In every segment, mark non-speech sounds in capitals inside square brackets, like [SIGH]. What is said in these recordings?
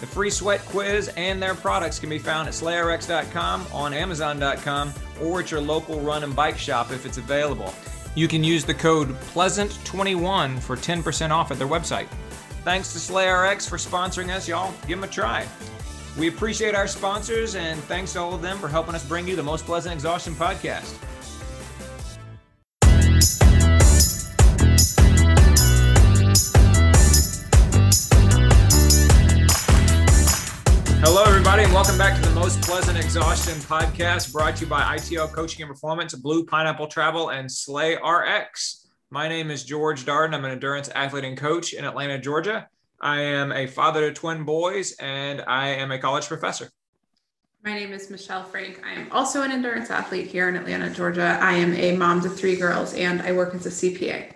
The free sweat quiz and their products can be found at slayrx.com, on amazon.com, or at your local run and bike shop if it's available. You can use the code PLEASANT21 for 10% off at their website. Thanks to SlayRx for sponsoring us, y'all. Give them a try. We appreciate our sponsors and thanks to all of them for helping us bring you the Most Pleasant Exhaustion podcast. Everybody, and welcome back to the Most Pleasant Exhaustion podcast brought to you by ITL Coaching and Performance, Blue Pineapple Travel, and SlayRx. My name is George Darden. I'm an endurance athlete and coach in Atlanta, Georgia. I am a father to twin boys, and I am a college professor. My name is Michelle Frank. I am also an endurance athlete here in Atlanta, Georgia. I am a mom to three girls, and I work as a CPA.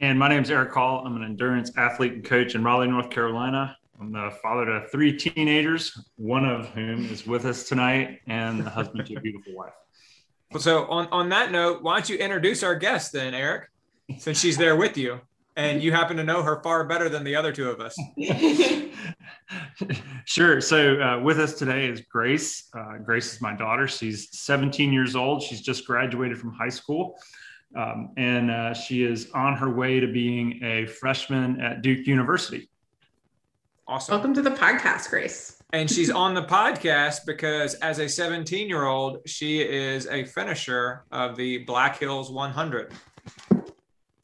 And my name is Eric Hall. I'm an endurance athlete and coach in Raleigh, North Carolina. I'm the father to three teenagers, one of whom is with us tonight, and the husband to a beautiful wife. So, on, on that note, why don't you introduce our guest then, Eric, since she's there with you and you happen to know her far better than the other two of us? [LAUGHS] sure. So, uh, with us today is Grace. Uh, Grace is my daughter. She's 17 years old. She's just graduated from high school. Um, and uh, she is on her way to being a freshman at Duke University. Awesome. Welcome to the podcast, Grace. And she's on the podcast because as a 17 year old, she is a finisher of the Black Hills 100.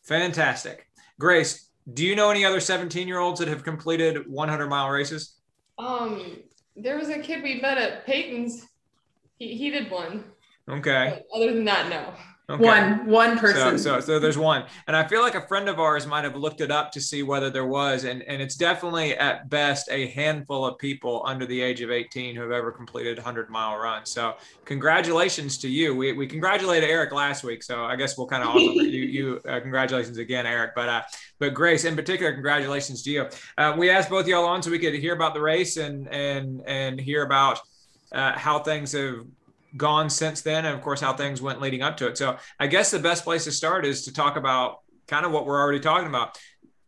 Fantastic. Grace, do you know any other 17 year olds that have completed 100 mile races? Um, there was a kid we met at Peyton's. He, he did one. Okay. But other than that, no. Okay. One, one person. So, so, so there's one, and I feel like a friend of ours might have looked it up to see whether there was, and and it's definitely at best a handful of people under the age of 18 who have ever completed 100 mile run. So, congratulations to you. We, we congratulated Eric last week, so I guess we'll kind of [LAUGHS] offer you you uh, congratulations again, Eric. But uh, but Grace, in particular, congratulations to you. Uh, we asked both y'all on so we could hear about the race and and and hear about uh, how things have gone since then, and of course how things went leading up to it. So I guess the best place to start is to talk about kind of what we're already talking about.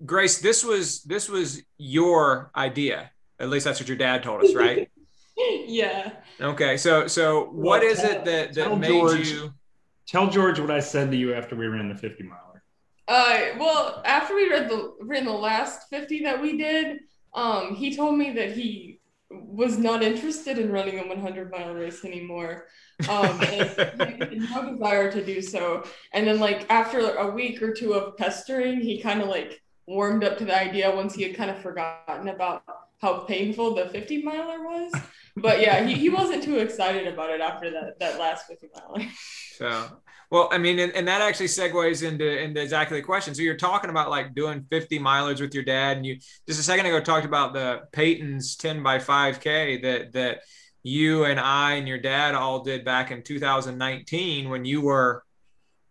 Grace, this was this was your idea. At least that's what your dad told us, [LAUGHS] right? yeah. Okay, so so what Well, is tell- it that that tell made George. you? Tell George what I said to you after we ran the 50 miler. Uh, well, after we read the ran the last 50 that we did, um, he told me that he was not interested in running a 100 mile race anymore. Um, and [LAUGHS] no desire to do so. And then, like after a week or two of pestering, he kind of like warmed up to the idea once he had kind of forgotten about how painful the 50 miler was. But yeah, he, he wasn't too excited about it after that that last 50 miler. So, well, I mean, and, and that actually segues into into exactly the question. So you're talking about like doing 50 milers with your dad, and you just a second ago talked about the Peyton's 10 by 5K that that you and I and your dad all did back in 2019 when you were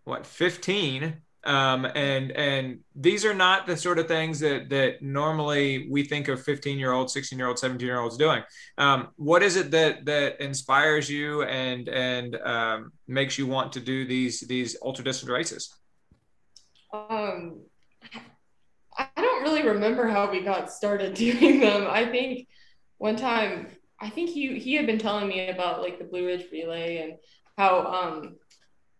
what 15. Um, and and these are not the sort of things that that normally we think of 15 year olds, 16 year olds, 17 year olds doing. Um, what is it that that inspires you and and um, makes you want to do these these ultra distance races? Um, I don't really remember how we got started [LAUGHS] doing them. I think one time, I think he he had been telling me about like the Blue Ridge Relay and how um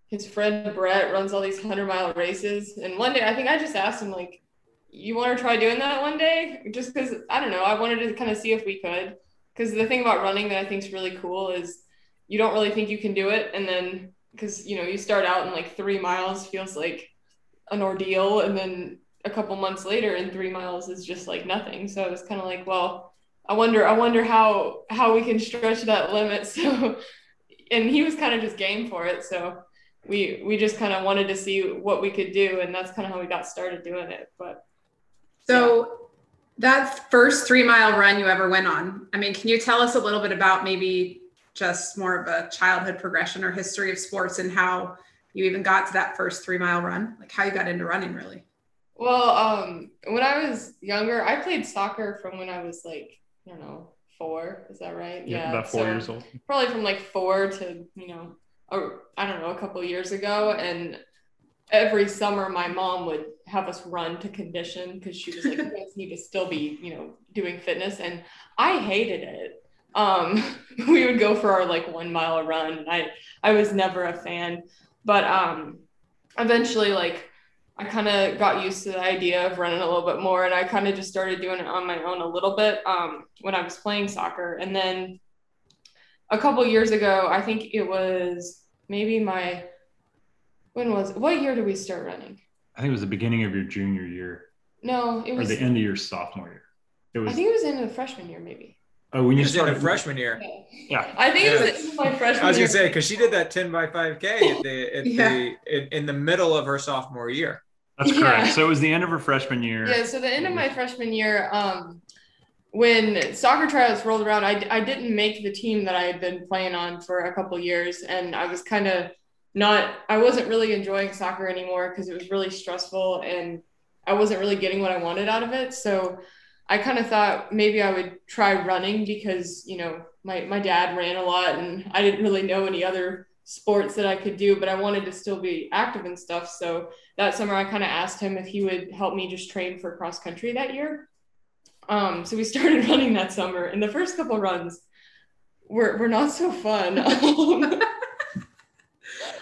his friend Brett runs all these hundred mile races. And one day, I think I just asked him like, "You want to try doing that one day?" Just because I don't know, I wanted to kind of see if we could. Because the thing about running that I think is really cool is you don't really think you can do it, and then because you know you start out in like three miles feels like an ordeal and then a couple months later in three miles is just like nothing so i was kind of like well i wonder i wonder how how we can stretch that limit [LAUGHS] so and he was kind of just game for it so we we just kind of wanted to see what we could do and that's kind of how we got started doing it but So that first three mile run you ever went on, I mean, can you tell us a little bit about maybe just more of a childhood progression or history of sports and how you even got to that first three mile run? Like how you got into running really? well um when i was younger i played soccer from when i was like i don't know four is that right Yeah, about four so- years old. probably from like four to you know or I don't know a couple years ago and every summer my mom would have us run to condition because she was like you guys need to still be you know doing fitness and I hated it. Um [LAUGHS] we would go for our like one mile run and I I was never a fan. But um eventually like I kind of got used to the idea of running a little bit more and I kind of just started doing it on my own a little bit um when I was playing soccer. And then a couple years ago, I think it was maybe my when was what year did we start running? I think it was the beginning of your junior year No, it or was the end of your sophomore year. It was. I think it was in the freshman year, maybe. oh when You you just did started a freshman year. Yeah. Yeah, I think Yeah. it was my freshman year. I was gonna say because she did that 10 by 5K at the at [LAUGHS] Yeah. the in, in the middle of her sophomore year. that's Yeah. correct. So it was the end of her freshman year. Yeah, so the end of my freshman year, um, when soccer tryouts rolled around, I, I didn't make the team that I had been playing on for a couple years, and I was kind of not, I wasn't really enjoying soccer anymore because it was really stressful and I wasn't really getting what I wanted out of it. So I kind of thought maybe I would try running because, you know, my, my dad ran a lot and I didn't really know any other sports that I could do, but I wanted to still be active and stuff. So that summer I kind of asked him if he would help me just train for cross country that year. Um, so we started [LAUGHS] running that summer, and the first couple runs were, were not so fun. [LAUGHS]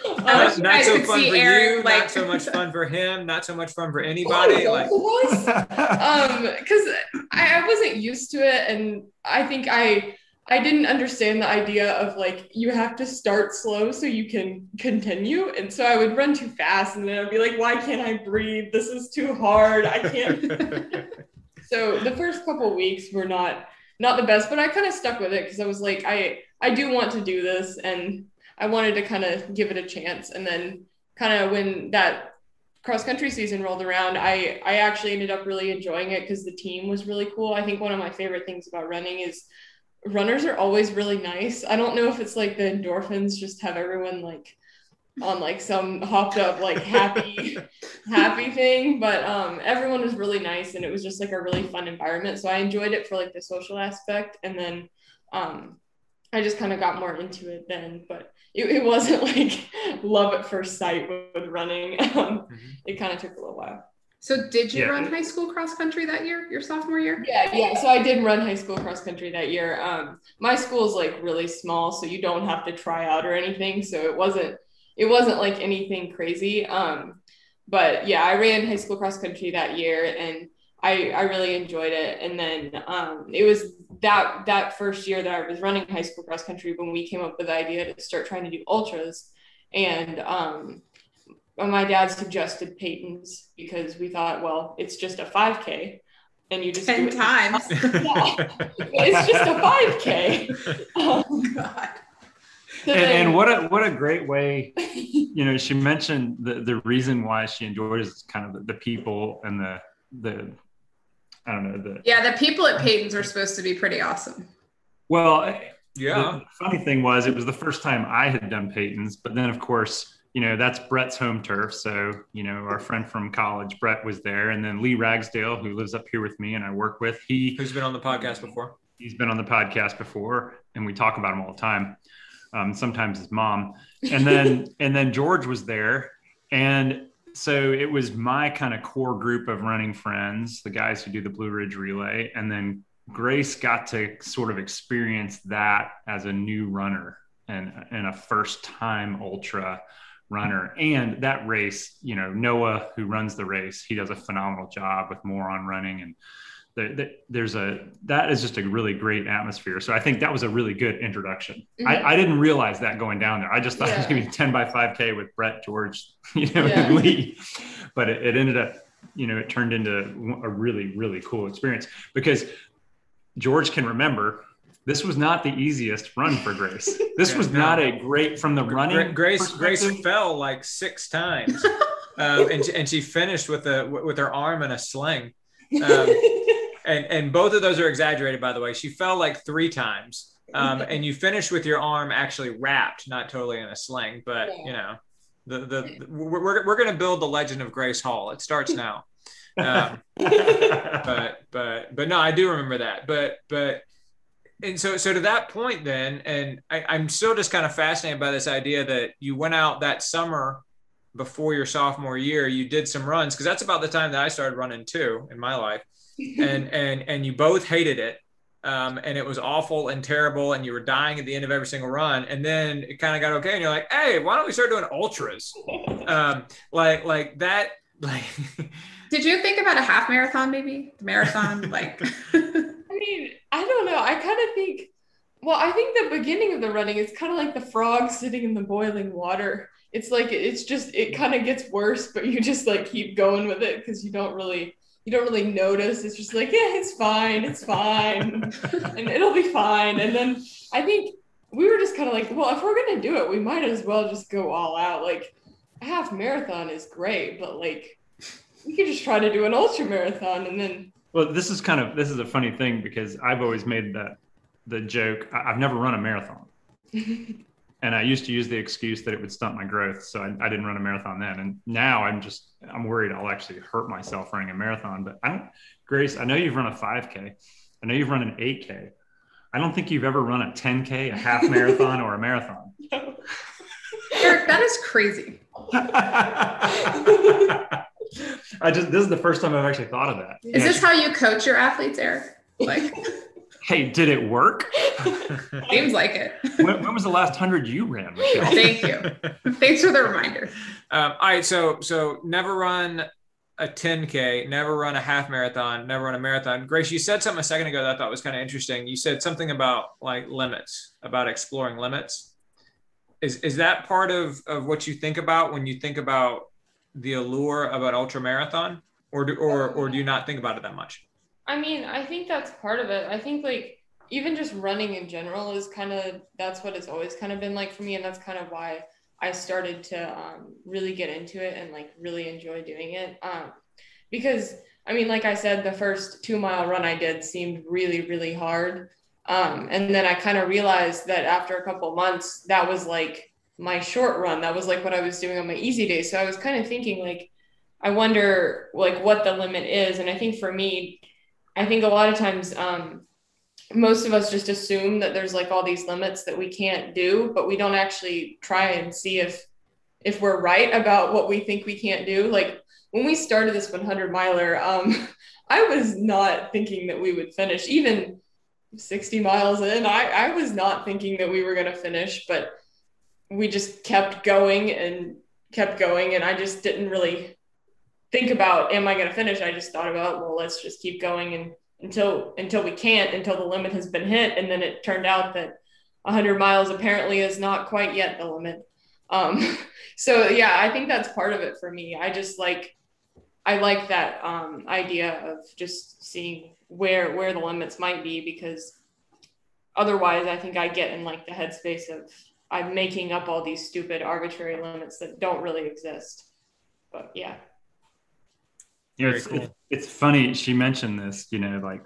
Um, Not, not so fun for Eric, you, like- not so much fun for him, not so much fun for [LAUGHS] anybody. Like was um because I, I wasn't used to it and i think i i didn't understand the idea of like you have to start slow so you can continue and so i would run too fast and then i'd be like why can't i breathe this is too hard i can't so the first couple weeks were not not the best but i kind of stuck with it because i was like i i do want to do this and i wanted to kind of give it a chance and then kind of when that cross country season rolled around, I I actually ended up really enjoying it because the team was really cool. I think one of my favorite things about running is runners are always really nice. I don't know if it's like the endorphins just have everyone like on like some hopped up like happy [LAUGHS] happy thing but um everyone was really nice and it was just like a really fun environment so i enjoyed it for like the social aspect and then um i just kind of got more into it then but it, it wasn't [LAUGHS] like love at first sight with running [LAUGHS] um, mm-hmm. it kind of took a little while so did you yeah. run high school cross country that year, your sophomore year? Yeah, yeah. So I did run high school cross country that year. Um, my school is like really small, so you don't have to try out or anything. So it wasn't it wasn't like anything crazy. Um, but yeah, I ran high school cross country that year and I, I really enjoyed it. And then um, it was that that first year that I was running high school cross country when we came up with the idea to start trying to do ultras. And um, my dad suggested Peyton's because we thought, well, it's just a 5K and you just 10 times. [LAUGHS] yeah. it's just a 5K. [LAUGHS] oh, God and, and, what a what a great way [LAUGHS] you know she mentioned the the reason why she enjoys kind of the, the people and the the i don't know the yeah the people at peyton's are supposed to be pretty awesome. Well eh, yeah the funny thing was it was the first time i had done peyton's but then of course you know that's brett's home turf. So you know our friend from college brett was there. And then lee ragsdale who lives up here with me and i work with he who's been on the podcast before? He's been on the podcast before and we talk about him all the time um, sometimes his mom, and then [LAUGHS] and then George was there, and so it was my kind of core group of running friends, the guys who do the Blue Ridge Relay, and then Grace got to sort of experience that as a new runner and and a first time ultra runner. And that race you know noah who runs the race he does a phenomenal job with more on running and there's a that is just a really great atmosphere. So I think that was a really good introduction. Mm-hmm. I, I, didn't realize that going down there. I just thought yeah. it was going to be 10 by 5K with Brett, George, [LAUGHS] you know, yeah. and Lee, but it, it ended up, you know, it turned into a really really cool experience because George can remember this was not the easiest run for Grace. This yeah, was no. not a great from the running. Grace Grace fell like six times, um, and and she finished with a with her arm in a sling. Um, [LAUGHS] and and both of those are exaggerated, by the way. She fell like three times, um, [LAUGHS] and you finish with your arm actually wrapped, not totally in a sling, but yeah. you know, the the, the we're we're going to build the legend of Grace Hall. It starts [LAUGHS] now. Um, but but but no, I do remember that. But but and so so to that point then, and I, I'm still just kind of fascinated by this idea that you went out that summer before your sophomore year, you did some runs because that's about the time that I started running too in my life, and and and you both hated it, um, and it was awful and terrible, and you were dying at the end of every single run, and then it kind of got okay, and you're like, hey, why don't we start doing ultras, um, like like that, like. [LAUGHS] Did you think about a half marathon, maybe the marathon, [LAUGHS] like? I mean, I don't know. I kind of think. Well, I think the beginning of the running is kind of like the frog sitting in the boiling water it's like it's just it kind of gets worse but you just like keep going with it because you don't really you don't really notice. It's just like yeah it's fine it's fine and it'll be fine. And then i think we were just kind of like well if we're gonna do it we might as well just go all out. Like a half marathon is great but like we could just try to do an ultra marathon and then well this is kind of this is a funny thing because i've always made that the joke i've never run a marathon [LAUGHS] and I used to use the excuse that it would stunt my growth, so I, I, didn't run a marathon then. And now I'm just I'm worried I'll actually hurt myself running a marathon. But I don't, Grace. I know you've run a 5K. I know you've run an 8K. I don't think you've ever run a 10K, a half [LAUGHS] marathon, or a marathon. No. Eric, that is crazy. [LAUGHS] I just this is the first time I've actually thought of that. Is this how you coach your athletes, Eric? Like [LAUGHS] Hey, did it work? [LAUGHS] Seems like it. when, when, was the last hundred you ran, Michelle? Thank you. Thanks for the reminder. Um, all right, so so never run a 10k, never run a half marathon, never run a marathon. Grace, you said something a second ago that I thought was kind of interesting. You said something about like limits, about exploring limits. Is is that part of of what you think about when you think about the allure of an ultra marathon, or do, or or do you not think about it that much? I mean, I think that's part of it. I think like even just running in general is kind of that's what it's always kind of been like for me, and that's kind of why I started to um, really get into it and like really enjoy doing it. Um, because I mean, like I said, the first two mile run I did seemed really, really hard. Um, and then I kind of realized that after a couple months, that was like my short run. That was like what I was doing on my easy days. So I was kind of thinking like, I wonder like what the limit is. And I think for me, I think a lot of times um, most of us just assume that there's like all these limits that we can't do, but we don't actually try and see if if we're right about what we think we can't do. Like when we started this 100 miler, um, [LAUGHS] I was not thinking that we would finish even 60 miles in. I, I was not thinking that we were going to finish, but we just kept going and kept going. And I just didn't really think about, am I going to finish? I just thought about, well, let's just keep going and until until we can't until the limit has been hit. And then it turned out that 100 miles apparently is not quite yet the limit. Um, [LAUGHS] so yeah i think that's part of it for me. I just like i like that um, idea of just seeing where where the limits might be because otherwise i think i get in like the headspace of i'm making up all these stupid arbitrary limits that don't really exist. But yeah know, it's, cool. it's, it's funny. She mentioned this, you know, like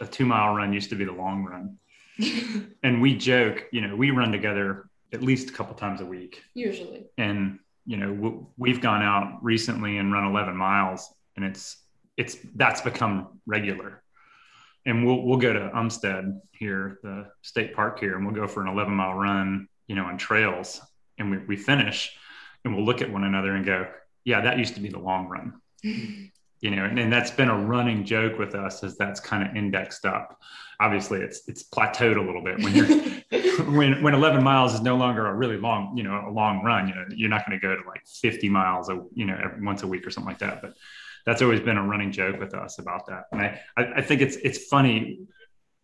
a two mile run used to be the long run. [LAUGHS] and we joke, you know, we run together at least a couple times a week. Usually. And, you know, we've gone out recently and run 11 miles and it's, it's, that's become regular. And we'll, we'll go to Umstead here, the state park here, and we'll go for an 11 mile run, you know, on trails. And we, we finish and we'll look at one another and go, yeah, that used to be the long run you know and, and that's been a running joke with us as that's kind of indexed up. Obviously it's it's plateaued a little bit when you're [LAUGHS] when when 11 miles is no longer a really long you know a long run you know you're not going to go to like 50 miles a you know once a week or something like that. But that's always been a running joke with us about that. And i i, think it's it's funny.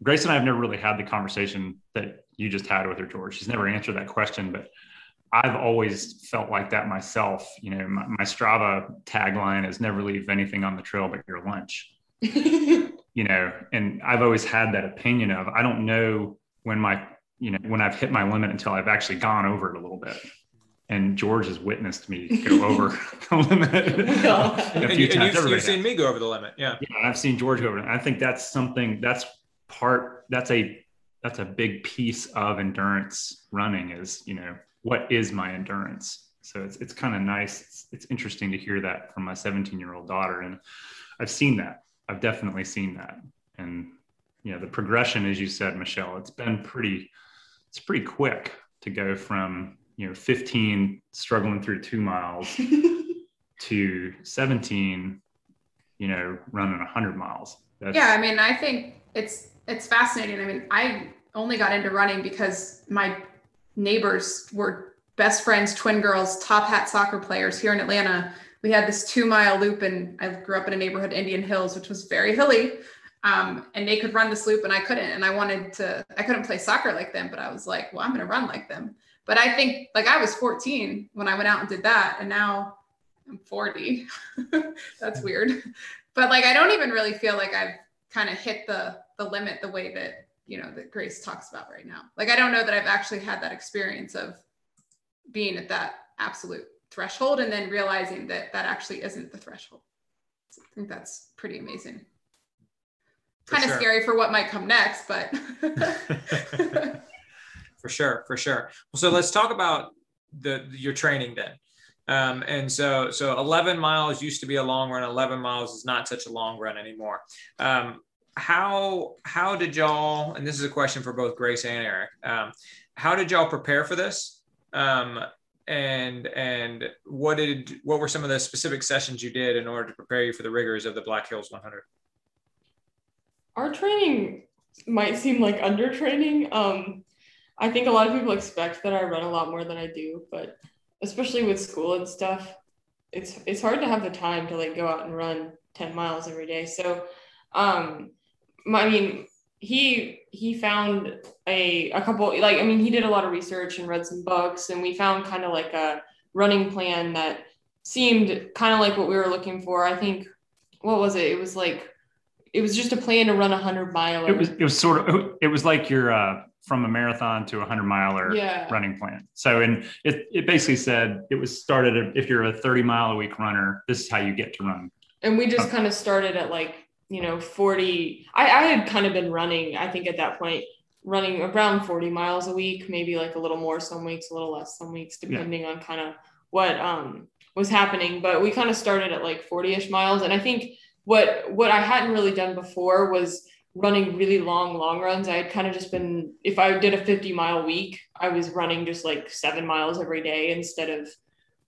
Grace and i have never really had the conversation that you just had with her george. She's never answered that question but I've always felt like that myself. You know, my, my Strava tagline is never leave anything on the trail but your lunch. [LAUGHS] you know, and I've always had that opinion of I don't know when my, you know, when I've hit my limit until I've actually gone over it a little bit. And George has witnessed me go [LAUGHS] over the limit [LAUGHS] a few and, times. And you've, you've seen me go over the limit. Yeah. Yeah. I've seen George go over it. I think that's something that's part, that's a, that's a big piece of endurance running is, you know, what is my endurance? So it's, it's kind of nice. It's, it's interesting to hear that from my 17 year old daughter. And I've seen that. I've definitely seen that. And, you know, the progression, as you said, Michelle, it's been pretty, it's pretty quick to go from, you know, 15 struggling through two miles [LAUGHS] to 17, you know, running 100 miles. That's, yeah. I mean, I think it's, it's fascinating. I mean, I only got into running because my neighbors were best friends, twin girls, top hat soccer players here in Atlanta. We had this two mile loop, and I grew up in a neighborhood, Indian Hills, which was very hilly. Um, and they could run this loop, and I couldn't. And I wanted to, I couldn't play soccer like them, but I was like, well, I'm going to run like them. But I think, like, I was 14 when I went out and did that, and now I'm 40. [LAUGHS] That's weird. But like, I don't even really feel like I've kind of hit the the limit the way that you know that grace talks about right now like i don't know that i've actually had that experience of being at that absolute threshold and then realizing that that actually isn't the threshold so i think that's pretty amazing for kind of sure. scary for what might come next but [LAUGHS] for sure for sure so let's talk about the your training then um, and so, so 11 miles used to be a long run. 11 miles is not such a long run anymore. Um, how how did y'all and this is a question for both grace and eric um, how did y'all prepare for this? Um, and and what did what were some of the specific sessions you did in order to prepare you for the rigors of the black hills 100 our training might seem like under training um, i think a lot of people expect that i run a lot more than i do but especially with school and stuff it's it's hard to have the time to like go out and run 10 miles every day. So um I mean, he he found a a couple like I mean he did a lot of research and read some books and we found kind of like a running plan that seemed kind of like what we were looking for. I think what was it? It was like it was just a plan to run a hundred mile. It was it was sort of it was like your uh from a marathon to a hundred miler Yeah. running plan. So, and it, it basically said it was started if you're a 30 mile a week runner, this is how you get to run. and we just kind of started at like you know 40 I, I had kind of been running i think at that point running around 40 miles a week maybe like a little more some weeks a little less some weeks depending on kind of what um was happening. But we kind of started at like 40ish miles. And i think what what i hadn't really done before was running really long long runs. I had kind of just been if i did a 50 mile week i was running just like seven miles every day instead of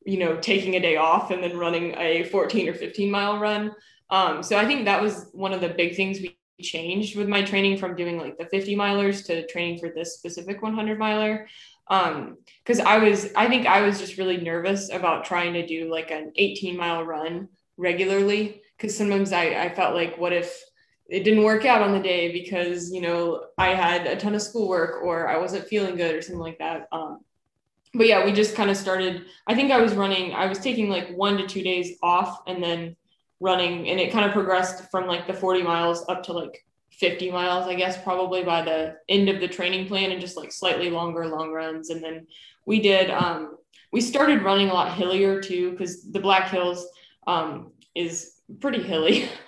you know taking a day off and then running a 14 or 15 mile run um, so I think that was one of the big things we changed with my training from doing like the 50 milers to training for this specific 100 miler. Um, cause I was, I think I was just really nervous about trying to do like an 18 mile run regularly. Cause sometimes I, I felt like, what if it didn't work out on the day because, you know, I had a ton of schoolwork or I wasn't feeling good or something like that. Um, but yeah, we just kind of started, I think I was running, I was taking like one to two days off and then running and it kind of progressed from like the 40 miles up to like 50 miles i guess probably by the end of the training plan and just like slightly longer long runs. And then we did um we started running a lot hillier too because the black hills um is pretty hilly. [LAUGHS]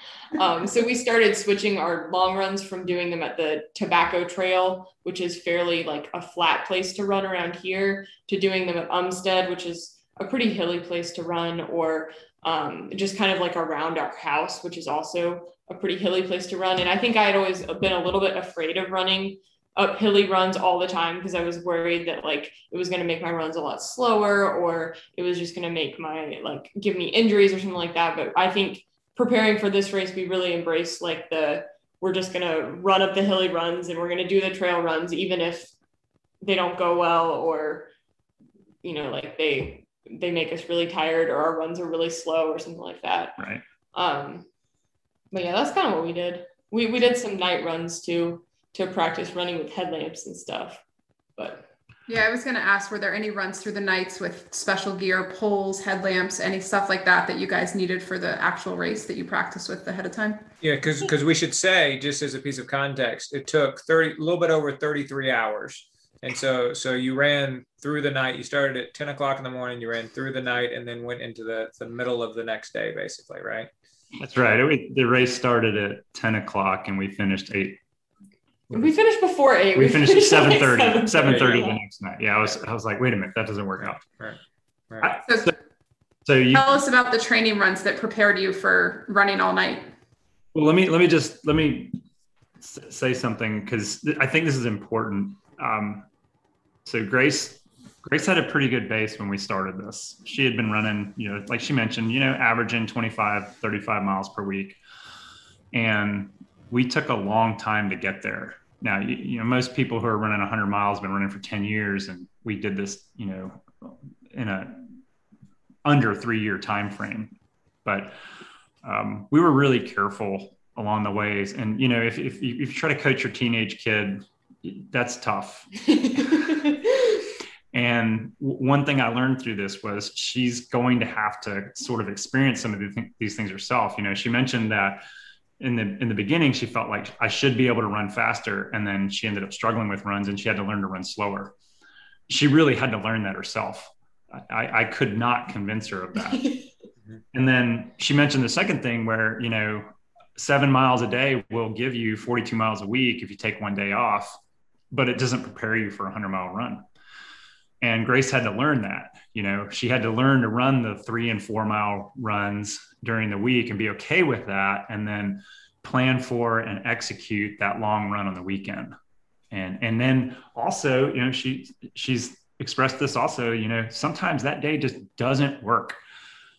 Um so we started switching our long runs from doing them at the tobacco trail which is fairly like a flat place to run around here to doing them at umstead which is a pretty hilly place to run or um, just kind of like around our house, which is also a pretty hilly place to run. And I think I had always been a little bit afraid of running up hilly runs all the time because I was worried that like it was going to make my runs a lot slower or it was just going to make my like give me injuries or something like that. But I think preparing for this race, we really embraced like the we're just going to run up the hilly runs and we're going to do the trail runs, even if they don't go well or, you know, like they they make us really tired or our runs are really slow or something like that. Right. Um, but yeah, that's kind of what we did. We we did some night runs too to practice running with headlamps and stuff. But Yeah, I was going to ask were there any runs through the nights with special gear, poles, headlamps, any stuff like that that you guys needed for the actual race that you practiced with ahead of time? Yeah, because because we should say, just as a piece of context, it took 30 a little bit over 33 hours. And so so you ran through the night. You started at 10 o'clock in the morning, you ran through the night and then went into the, the middle of the next day, basically, right? That's right. It- the race started at 10 o'clock and we finished eight. we finished before eight. We finished at at, like, 7:30. 7:30 the next night. Yeah, I was I was like, wait a minute, that doesn't work out. Right. So So you tell us about the training runs that prepared you for running all night. Well, let me let me just let me say something because th- I think this is important. Um, so Grace, Grace had a pretty good base when we started this. She had been running, you know, like she mentioned, you know, averaging 25, 35 miles per week, and we took a long time to get there. Now, you, you know, most people who are running 100 miles have been running for 10 years, and we did this, you know, in a under three year time frame. But um, we were really careful along the ways. And you know, if if if you try to coach your teenage kid, that's tough. [LAUGHS] And one thing I learned through this was she's going to have to sort of experience some of the th- these things herself. You know, she mentioned that in the in the beginning she felt like I should be able to run faster, and then she ended up struggling with runs, and she had to learn to run slower. She really had to learn that herself. I, I could not convince her of that. [LAUGHS] And then she mentioned the second thing where, you know, seven miles a day will give you 42 miles a week if you take one day off, but it doesn't prepare you for a 100 mile run. And Grace had to learn that. You know, she had to learn to run the three and four mile runs during the week and be okay with that. And then plan for and execute that long run on the weekend. And, and then also, you know, she, she's expressed this also, you know, sometimes that day just doesn't work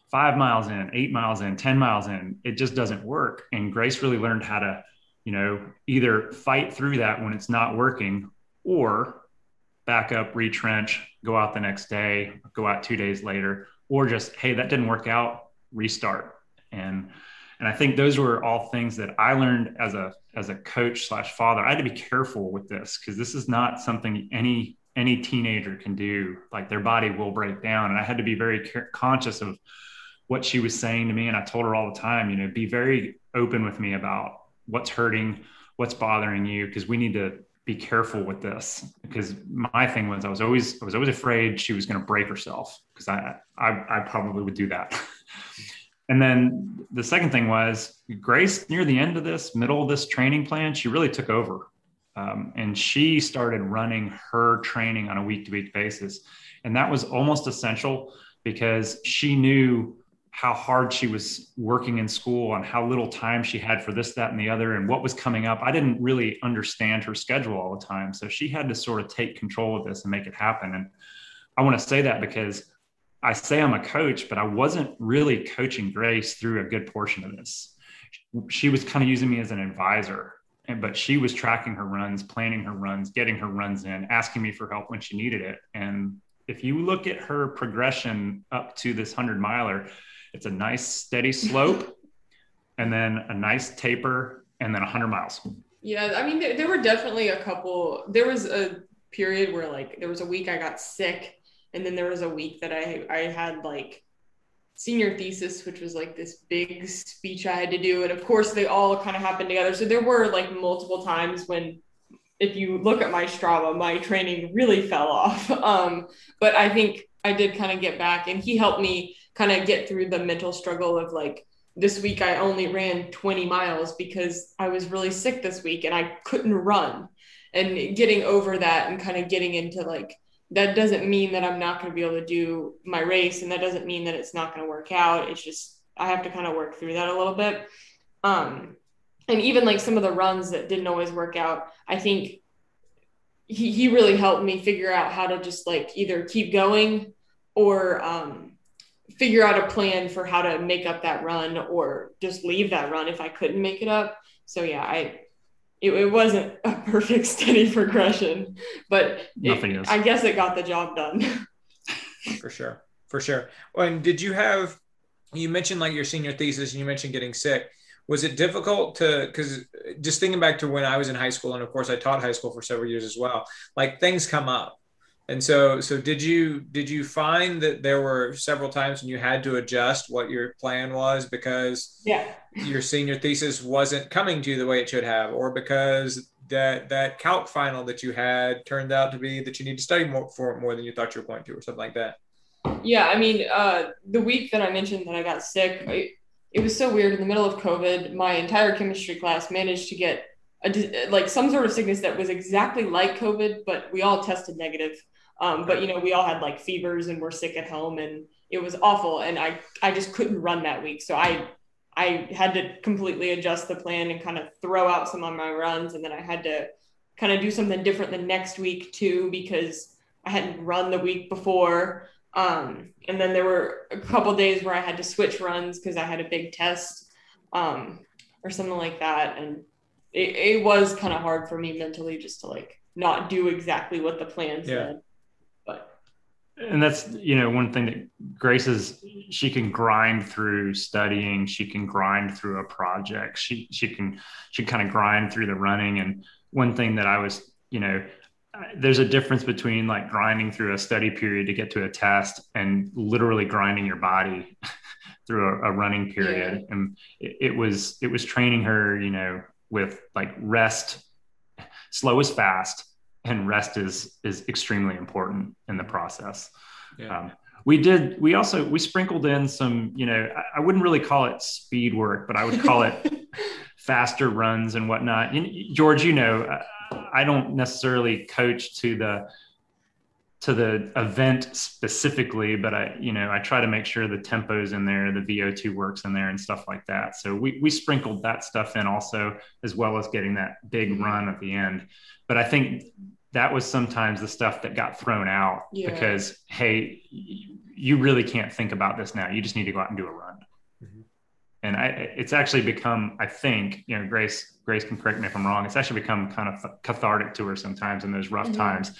five miles in, eight miles in, 10 miles in, it just doesn't work. And Grace really learned how to, you know, either fight through that when it's not working or back up, retrench, go out the next day, go out two days later, or just, hey, that didn't work out, restart. And and I think those were all things that I learned as a as a coach slash father. I had to be careful with this because this is not something any any teenager can do. Like their body will break down, and I had to be very care- conscious of what she was saying to me. And I told her all the time, you know, be very open with me about what's hurting, what's bothering you, because we need to be careful with this. Because my thing was I was always I was always afraid she was going to break herself because I, I I probably would do that. [LAUGHS] and then the second thing was Grace near the end of this middle of this training plan she really took over. Um, and she started running her training on a week to week basis. And that was almost essential because she knew how hard she was working in school and how little time she had for this, that, and the other, and what was coming up. I didn't really understand her schedule all the time. So she had to sort of take control of this and make it happen. And I want to say that because I say I'm a coach, but I wasn't really coaching Grace through a good portion of this. She was kind of using me as an advisor, but she was tracking her runs, planning her runs, getting her runs in, asking me for help when she needed it. And if you look at her progression up to this 100 miler, it's a nice steady slope [LAUGHS] and then a nice taper and then 100 miles. Yeah, I mean, there, there were definitely a couple. There was a period where, like, there was a week I got sick, and then there was a week that I I had like senior thesis, which was like this big speech I had to do, and of course they all kind of happened together. So there were like multiple times when, if you look at my Strava, my training really fell off. [LAUGHS] Um, but I think I did kind of get back, and he helped me kind of get through the mental struggle of like this week I only ran 20 miles because I was really sick this week and I couldn't run. And getting over that and kind of getting into like that doesn't mean that I'm not going to be able to do my race and that doesn't mean that it's not going to work out. It's just I have to kind of work through that a little bit. Um and even like some of the runs that didn't always work out, I think he, he really helped me figure out how to just like either keep going or um figure out a plan for how to make up that run or just leave that run if I couldn't make it up. So yeah, I it, it wasn't a perfect [LAUGHS] steady progression, but nothing it, is. I guess it got the job done. [LAUGHS] for sure. For sure. Well, and did you have you mentioned like your senior thesis and you mentioned getting sick. Was it difficult to because just thinking back to when I was in high school and of course I taught high school for several years as well, like things come up and so, so did you did you find that there were several times when you had to adjust what your plan was because yeah. your senior thesis wasn't coming to you the way it should have, or because that that calc final that you had turned out to be that you need to study more for more than you thought you were going to, or something like that? Yeah, I mean, uh, the week that I mentioned that I got sick, I, it was so weird. In the middle of COVID, my entire chemistry class managed to get a, like some sort of sickness that was exactly like COVID, but we all tested negative. Um, but you know, we all had like fevers and were sick at home and it was awful. And I, I just couldn't run that week. So I, I had to completely adjust the plan and kind of throw out some of my runs. And then I had to kind of do something different the next week too, because I hadn't run the week before. Um, and then there were a couple days where I had to switch runs because I had a big test um, or something like that. And it, it was kind of hard for me mentally just to like not do exactly what the plan said and that's you know one thing that grace is she can grind through studying she can grind through a project she she can she kind of grind through the running and one thing that i was you know there's a difference between like grinding through a study period to get to a test and literally grinding your body [LAUGHS] through a, a running period yeah. and it, it was it was training her you know with like rest slow is fast and rest is is extremely important in the process. Yeah. Um, we did. We also we sprinkled in some. You know, I, I, wouldn't really call it speed work, but I would call it [LAUGHS] faster runs and whatnot. And George, you know, I don't necessarily coach to the to the event specifically, but I, you know, I try to make sure the tempo's in there, the VO2 works in there and stuff like that. So we, we sprinkled that stuff in also, as well as getting that big mm-hmm. run at the end. But I think that was sometimes the stuff that got thrown out yeah. because hey you really can't think about this now you just need to go out and do a run mm-hmm. and I, it's actually become i think you know grace grace can correct me if i'm wrong it's actually become kind of cathartic to her sometimes in those rough mm-hmm. times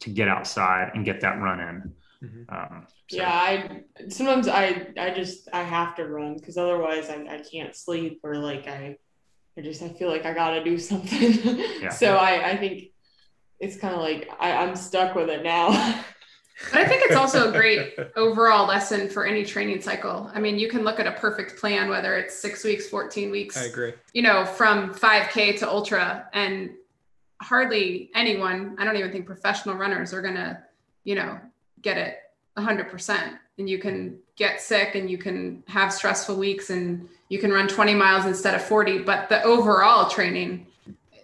to get outside and get that run in mm-hmm. um, so. yeah i sometimes i i just i have to run because otherwise I, I can't sleep or like i I just I feel like I gotta do something. [LAUGHS] Yeah. so I I think it's kind of like I, I'm stuck with it now. [LAUGHS] but I think it's also a great overall lesson for any training cycle. I mean, you can look at a perfect plan, whether it's six weeks, 14 weeks. I agree. You know, from 5K to ultra, and hardly anyone, I don't even think professional runners are going to, you know, get it 100%. And you can get sick and you can have stressful weeks and you can run 20 miles instead of 40, but the overall training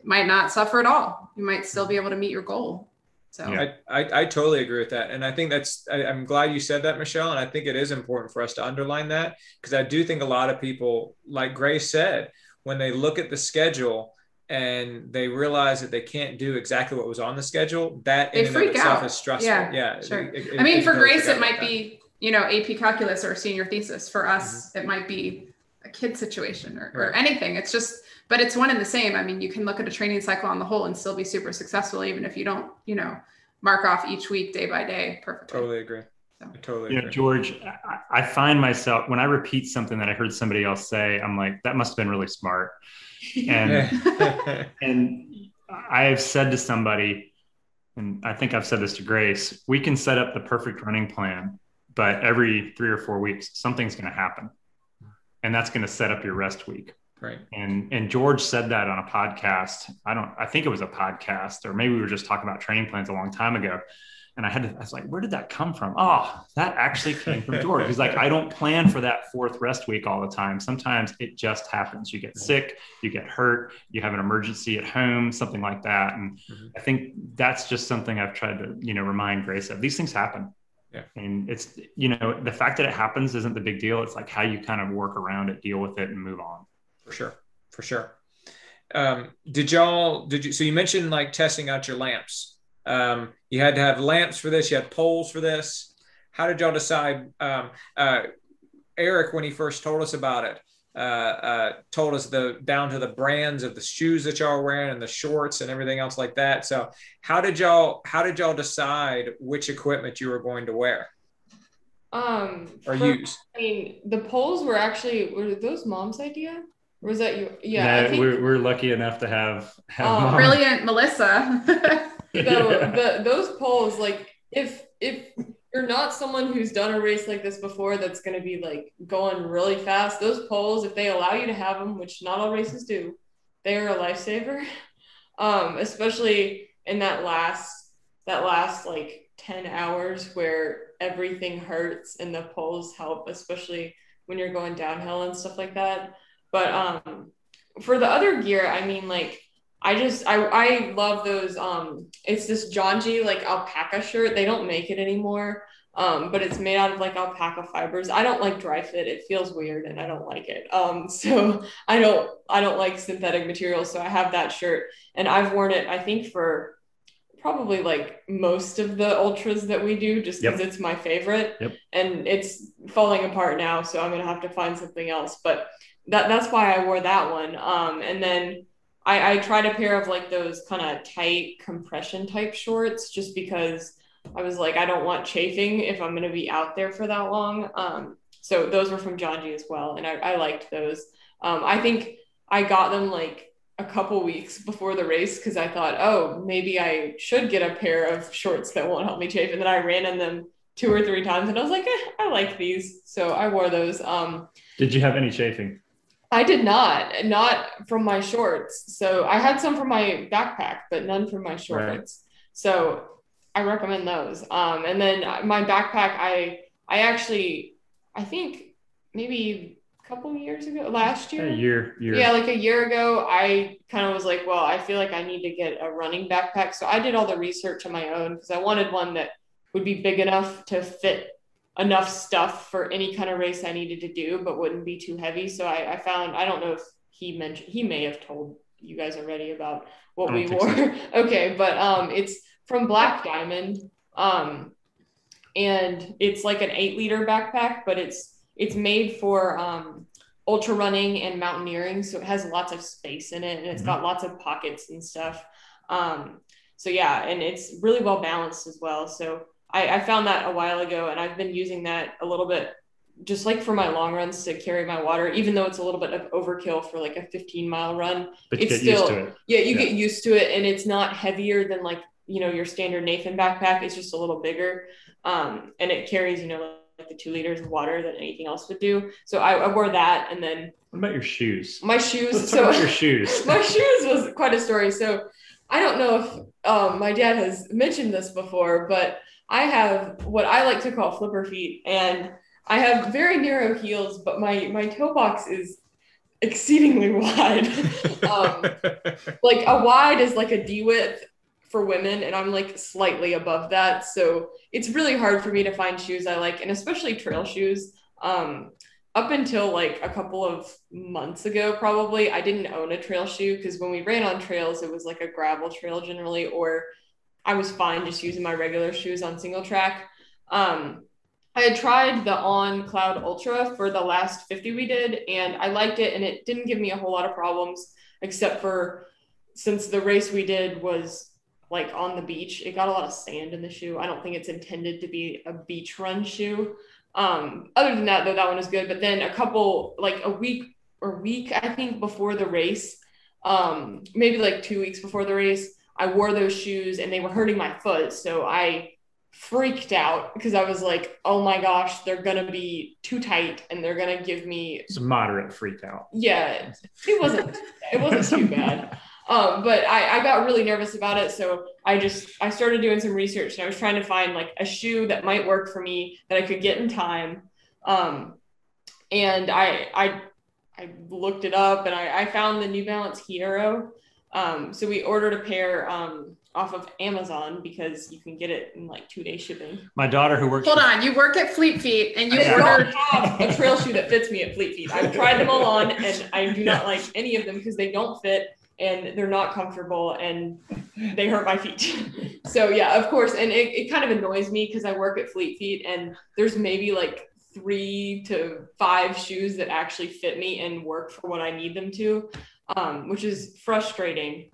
might not suffer at all. You might still be able to meet your goal. So I, I, I, totally agree with that. And I think that's, I, am glad you said that, Michelle. And I think it is important for us to underline that because I do think a lot of people, like Grace said, when they look at the schedule and they realize that they can't do exactly what was on the schedule, that they in and of itself out. is stressful. Yeah, yeah sure. It, it, I mean, for Grace, it might be, you know, AP calculus or senior thesis. For us, mm-hmm. it might be a kid situation or, right. or anything. It's just, but it's one and the same. I mean, you can look at a training cycle on the whole and still be super successful, even if you don't, you know, mark off each week day by day perfectly. Totally agree. So. I totally. You agree. know, George, I, I find myself when I repeat something that I heard somebody else say, I'm like, that must have been really smart. And [LAUGHS] and I have said to somebody, and I think I've said this to Grace, we can set up the perfect running plan, but every three or four weeks, something's going to happen, and that's going to set up your rest week. Right. And and George said that on a podcast. I don't I think it was a podcast or maybe we were just talking about training plans a long time ago. And I had to, I was like, where did that come from? Oh, that actually came from George. He's like, I don't plan for that fourth rest week all the time. Sometimes it just happens. You get sick, you get hurt, you have an emergency at home, something like that. And mm-hmm. I think that's just something I've tried to, you know, remind Grace of. These things happen. Yeah. And it's, you know, the fact that it happens isn't the big deal. It's like how you kind of work around it, deal with it, and move on for sure, for sure. Um, did y'all did you so you mentioned like testing out your lamps? Um, you had to have lamps for this. You had poles for this. How did y'all decide? Um, uh, Eric, when he first told us about it, uh, uh, told us the down to the brands of the shoes that y'all wearing and the shorts and everything else like that. So, how did y'all how did y'all decide which equipment you were going to wear? Um, or for, use. I mean, the poles were actually were those mom's idea? Was that you? Yeah, no, think, we're, we're lucky enough to have, have oh, brilliant Melissa. [LAUGHS] so [LAUGHS] the those poles, like if if you're not someone who's done a race like this before, that's going to be like going really fast. Those poles, if they allow you to have them, which not all races do, they are a lifesaver. [LAUGHS] Um, especially in that last that last like 10 hours where everything hurts and the poles help, especially when you're going downhill and stuff like that. But um, for the other gear, I mean, like I just I I love those. Um, it's this Janji like alpaca shirt. They don't make it anymore. Um, but it's made out of like alpaca fibers. I don't like dry fit. It feels weird and I don't like it. Um, [LAUGHS] so I don't I don't like synthetic materials. So I have that shirt and I've worn it, I think, for probably like most of the ultras that we do just because yep. it's my favorite. Yep. And it's falling apart now. So I'm gonna have to find something else. But that that's why I wore that one. Um, and then I, I tried a pair of like those kind of tight compression type shorts just because I was like, I don't want chafing if I'm going to be out there for that long. Um, so those were from Janji as well. And I, I liked those. Um, I think I got them like a couple weeks before the race because I thought, oh, maybe I should get a pair of shorts that won't help me chafe. And then I ran in them two or three times and I was like, eh, I like these. So I wore those. Um, Did you have any chafing? I did not, not from my shorts. So I had some from my backpack, but none from my shorts. Right. So I recommend those. Um, and then my backpack, I I actually, I think maybe a couple years ago, last year, a year, year, yeah, like a year ago, I kind of was like, well, I feel like I need to get a running backpack. So I did all the research on my own because I wanted one that would be big enough to fit enough stuff for any kind of race I needed to do, but wouldn't be too heavy. So I, I found, I don't know if he mentioned, he may have told you guys already about what we wore. So. [LAUGHS] okay. But um, it's from Black Diamond. Um, and it's like an eight liter backpack, but it's, it's made for um, ultra running and mountaineering. So it has lots of space in it and it's mm-hmm. got lots of pockets and stuff. Um, so yeah, and it's really well balanced as well. So I, I found that a while ago and I've been using that a little bit just like for my long runs to carry my water, even though it's a little bit of overkill for like a 15 mile run. But it's still, it. yeah, you yeah. get used to it and it's not heavier than like, you know, your standard Nathan backpack. It's just a little bigger. Um, and it carries, you know, like the two liters of water that anything else would do. So I, I wore that. And then what about your shoes? My shoes. Let's so your shoes. [LAUGHS] my shoes was quite a story. So I don't know if um, my dad has mentioned this before, but I have what I like to call flipper feet, and I have very narrow heels, but my my toe box is exceedingly [LAUGHS] wide. um, [LAUGHS] like a wide is like a D width for women, and I'm like slightly above that. So it's really hard for me to find shoes I like, and especially trail shoes. Um, up until like a couple of months ago, probably, I didn't own a trail shoe because when we ran on trails, it was like a gravel trail generally, or I was fine just using my regular shoes on single track. Um, I had tried the On Cloud Ultra for the last 50 we did, and I liked it, and it didn't give me a whole lot of problems, except for since the race we did was like on the beach, it got a lot of sand in the shoe. I don't think it's intended to be a beach run shoe. Um, other than that, though, that one was good. But then a couple, like a week or week, I think, before the race, um, maybe like two weeks before the race, I wore those shoes and they were hurting my foot. So I freaked out because I was like, oh my gosh, they're gonna be too tight and they're gonna give me it's a moderate freak out. Yeah, it wasn't it wasn't too bad. Um, but I, I got really nervous about it. So I just I started doing some research and I was trying to find like a shoe that might work for me that I could get in time. Um, and I I I looked it up and I, I found the New Balance Hero. Um, so we ordered a pair um, off of Amazon because you can get it in like two day shipping. My daughter who works. Hold on, you work at Fleet Feet and you I ordered. don't have a trail shoe that fits me at Fleet Feet. I've tried them all on and I do not like any of them because they don't fit and they're not comfortable and they hurt my feet. [LAUGHS] so yeah, of course, and it, it kind of annoys me because I work at Fleet Feet and there's maybe like three to five shoes that actually fit me and work for what I need them to, um, which is frustrating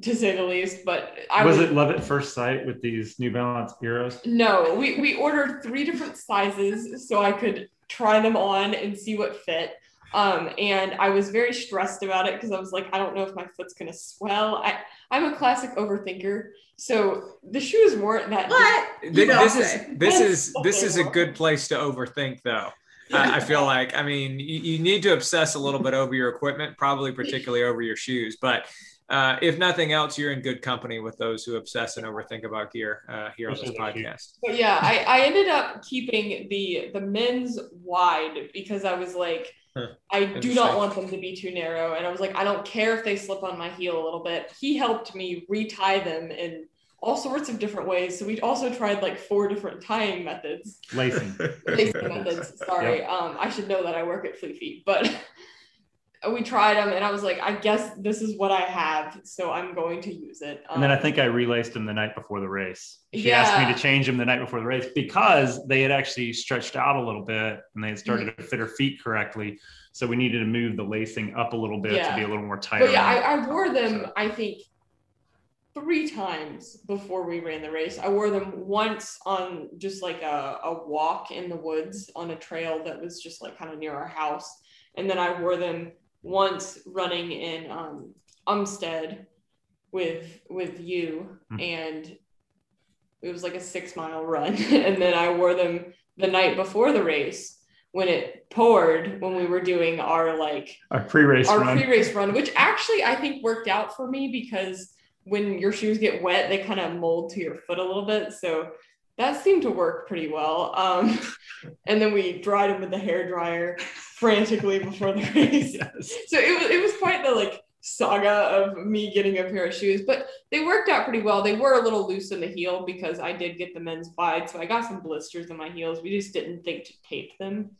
to say the least. But I was would, it love at first sight with these New Balance Heroes? no, we we ordered three different sizes so I could try them on and see what fit. Um, and I was very stressed about it because I was like, I don't know if my foot's gonna swell. I I'm a classic overthinker, so the shoes weren't that. What? Th- You don't this is [LAUGHS] this is this is a good place to overthink though I, I feel like i mean you, you need to obsess a little bit over your equipment probably particularly over your shoes but uh, if nothing else you're in good company with those who obsess and overthink about gear uh, here on this podcast But yeah, I, I ended up keeping the the men's wide because I was like, Huh. I do not want them to be too narrow, and I was like, I don't care if they slip on my heel a little bit. He helped me retie them in all sorts of different ways. So we also tried like four different tying methods, Lacing. [LAUGHS] lacing methods. Sorry, um, I should know that I work at Fleet Feet, but. [LAUGHS] We tried them, and I was like, I guess this is what I have, so I'm going to use it. And then I Um, think I relaced them the night before the race. She asked me to change them the night before the race because they had actually stretched out a little bit and they had started Mm-hmm. to fit her feet correctly. So we needed to move the lacing up a little bit to be a little more tight. But yeah, I, I wore them, so. I think, three times before we ran the race. I wore them once on just like a, a walk in the woods on a trail that was just like kind of near our house. And then I wore them once running in um, Umstead with with you Hmm. and it was like a six mile run [LAUGHS] and then i wore them the night before the race when it poured when we were doing our like Our pre-race our run. pre-race run, which actually I think worked out for me because when your shoes get wet, they kind of mold to your foot a little bit. So that seemed to work pretty well. Um, [LAUGHS] and then we dried them with the hair dryer frantically before the [LAUGHS] race. [LAUGHS] Yes. So it was it was quite the like saga of me getting a pair of shoes, but they worked out pretty well. They were a little loose in the heel because I did get the men's wide, so I got some blisters in my heels. We just didn't think to tape them.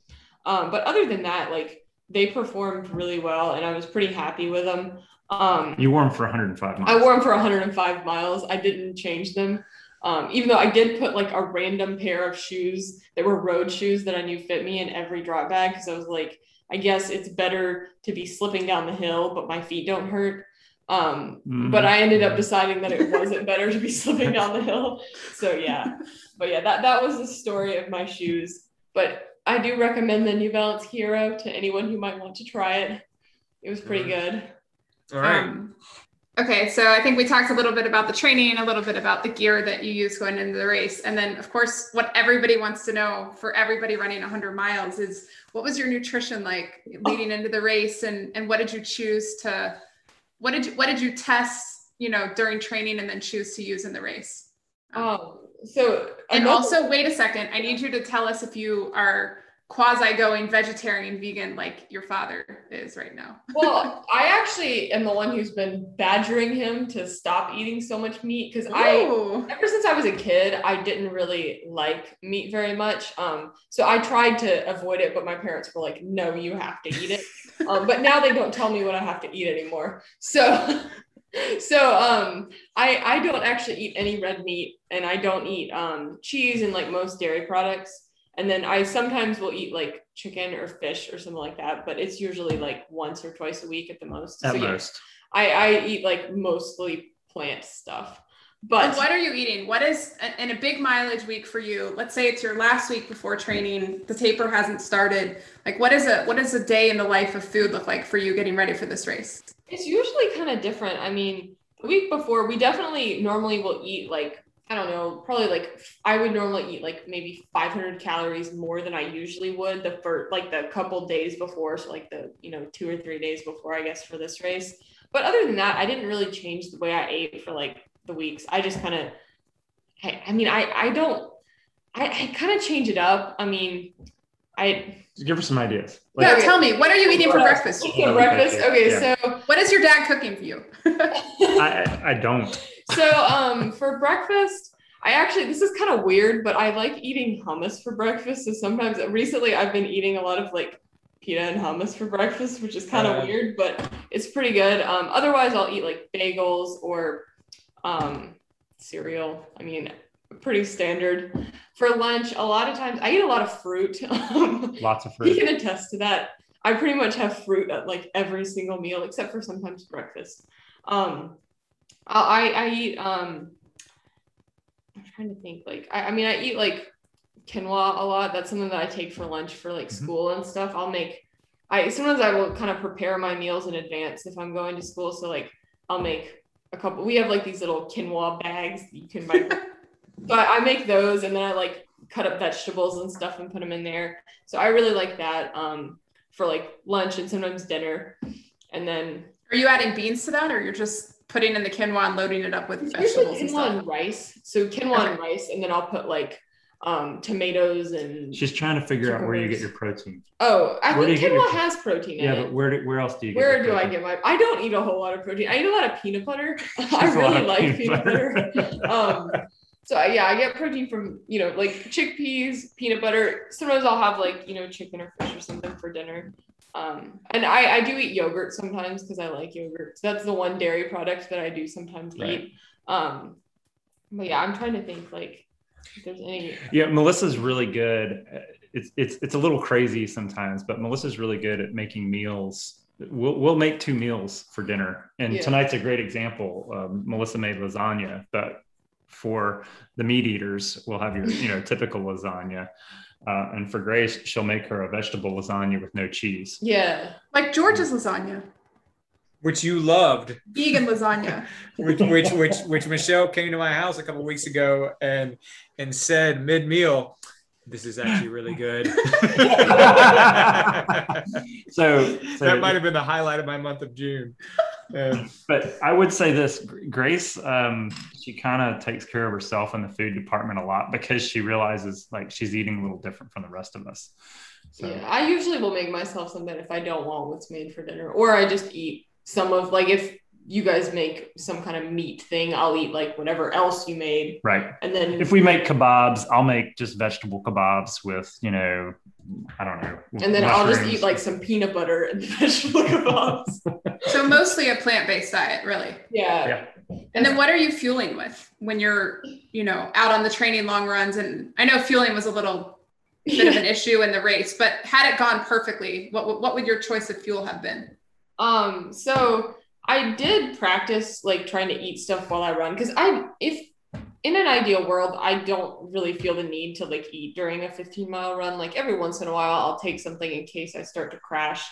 Um, but other than that, like they performed really well, and I was pretty happy with them. Um, You wore them for 105 miles. I wore them for 105 miles. I didn't change them. Um, even though I did put like a random pair of shoes that were road shoes that I knew fit me in every drop bag because I was like, I guess it's better to be slipping down the hill, but my feet don't hurt. Um, Mhm. But I ended up deciding that it [LAUGHS] wasn't better to be slipping down the hill. So yeah, but yeah, that that was the story of my shoes. But I do recommend the New Balance Hero to anyone who might want to try it. It was pretty good. All right Um, okay, so I think we talked a little bit about the training, a little bit about the gear that you use going into the race, and then of course, what everybody wants to know for everybody running 100 miles is what was your nutrition like leading into the race, and and what did you choose to, what did you what did you test you know, during training and then choose to use in the race? Um, so And also, wait a second. I need you to tell us if you are quasi going vegetarian, vegan, like your father is right now. [LAUGHS] well, I actually am the one who's been badgering him to stop eating so much meat because I ever since I was a kid, I didn't really like meat very much. Um, so I tried to avoid it, but my parents were like, "No, you have to eat it." [LAUGHS] um, but now they don't tell me what I have to eat anymore. So, [LAUGHS] so um, I I don't actually eat any red meat, and I don't eat um, cheese and like most dairy products. And then I sometimes will eat like chicken or fish or something like that, but it's usually like once or twice a week at the most. At so yeah, most. I I eat like mostly plant stuff. But And what are you eating? What is in a big mileage week for you? Let's say it's your last week before training. The taper hasn't started. Like, what is a what does a day in the life of food look like for you getting ready for this race? It's usually kind of different. I mean, the week before, we definitely normally will eat like, I don't know, probably like, I would normally eat like maybe 500 calories more than I usually would the first, like the couple days before. So, like the, you know, two or three days before, I guess, for this race. But other than that, I didn't really change the way I ate for like the weeks. I just kind of, I, I mean, I, I don't, I, I kind of change it up. I mean, I, Just give her some ideas. Yeah, okay. tell me. What are you eating for Well, breakfast? for breakfast. Okay, Yeah. so What is your dad cooking for you? [LAUGHS] [LAUGHS] I, I don't. so um for breakfast i actually this is kind of weird but i like eating hummus for breakfast so sometimes recently i've been eating a lot of like pita and hummus for breakfast which is kind of Uh. weird but it's pretty good um otherwise i'll eat like bagels or um cereal i mean pretty standard for lunch a lot of times i eat a lot of fruit [LAUGHS] Lots of fruit. can attest to that. I pretty much have fruit at like every single meal, except for sometimes breakfast. Um, I I eat um. I'm trying to think. Like I, I mean, I eat like quinoa a lot. That's something that I take for lunch for like Mhm. school and stuff. I'll make. I sometimes I will kind of prepare my meals in advance if I'm going to school. So like I'll make a couple. We have like these little quinoa bags that you can buy. [LAUGHS] so I, I make those and then I like cut up vegetables and stuff and put them in there. So I really like that um, for like lunch and sometimes dinner. And then Are you adding beans to that, or you're just putting in the quinoa and loading it up with it's vegetables usually and quinoa stuff? and rice. So quinoa and rice, and then I'll put like um, tomatoes and She's trying to figure out where you get your protein. oh, I Where think you get your- quinoa has protein Yeah, it. but where do, where else do you get Where your do I get my? I don't eat a whole lot of protein. I eat a lot of peanut butter. [LAUGHS] I Just a lot really like peanut peanut butter. butter. [LAUGHS] um, so yeah, I get protein from you know like chickpeas, peanut butter. Sometimes I'll have like you know chicken or fish or something for dinner. Um, and I, I do eat yogurt sometimes because I like yogurt. So that's the one dairy product that I do sometimes Right. eat. Um, but yeah, I'm trying to think like if there's any. Yeah, Melissa's really good. Uh, It's it's it's a little crazy sometimes, but Melissa's really good at making meals. We'll we'll make two meals for dinner, and Yeah. tonight's a great example. Um, Melissa made lasagna, but for the meat eaters, we'll have your you know typical lasagna, uh, and for Grace, she'll make her a vegetable lasagna with no cheese. Yeah. Like George's lasagna, Which you loved, vegan lasagna. [LAUGHS] which which which which Michelle came to my house a couple weeks ago and and said mid meal, this is actually really good. [LAUGHS] So, so that might have been the highlight of my month of June. Um, but I would say this Grace, um, she kind of takes care of herself in the food department a lot because she realizes like she's eating a little different from the rest of us. So, Yeah, I usually will make myself something if I don't want what's made for dinner, or I just eat some of like if you guys make some kind of meat thing, I'll eat like whatever else you made, right. and then If we make kebabs, I'll make just vegetable kebabs with, you know, I don't know. and then I'll just eat like some peanut butter and [LAUGHS] vegetable kebabs. So mostly a plant-based diet, really. yeah. Yeah. And then what are you fueling with when you're, you know, out on the training long runs? And I know fueling was a little bit of an [LAUGHS] issue in the race, but had it gone perfectly, what what would your choice of fuel have been? Um, so I did practice like trying to eat stuff while I run because I, if in an ideal world, I don't really feel the need to like eat during a 15 mile run. Like every once in a while, I'll take something in case I start to crash.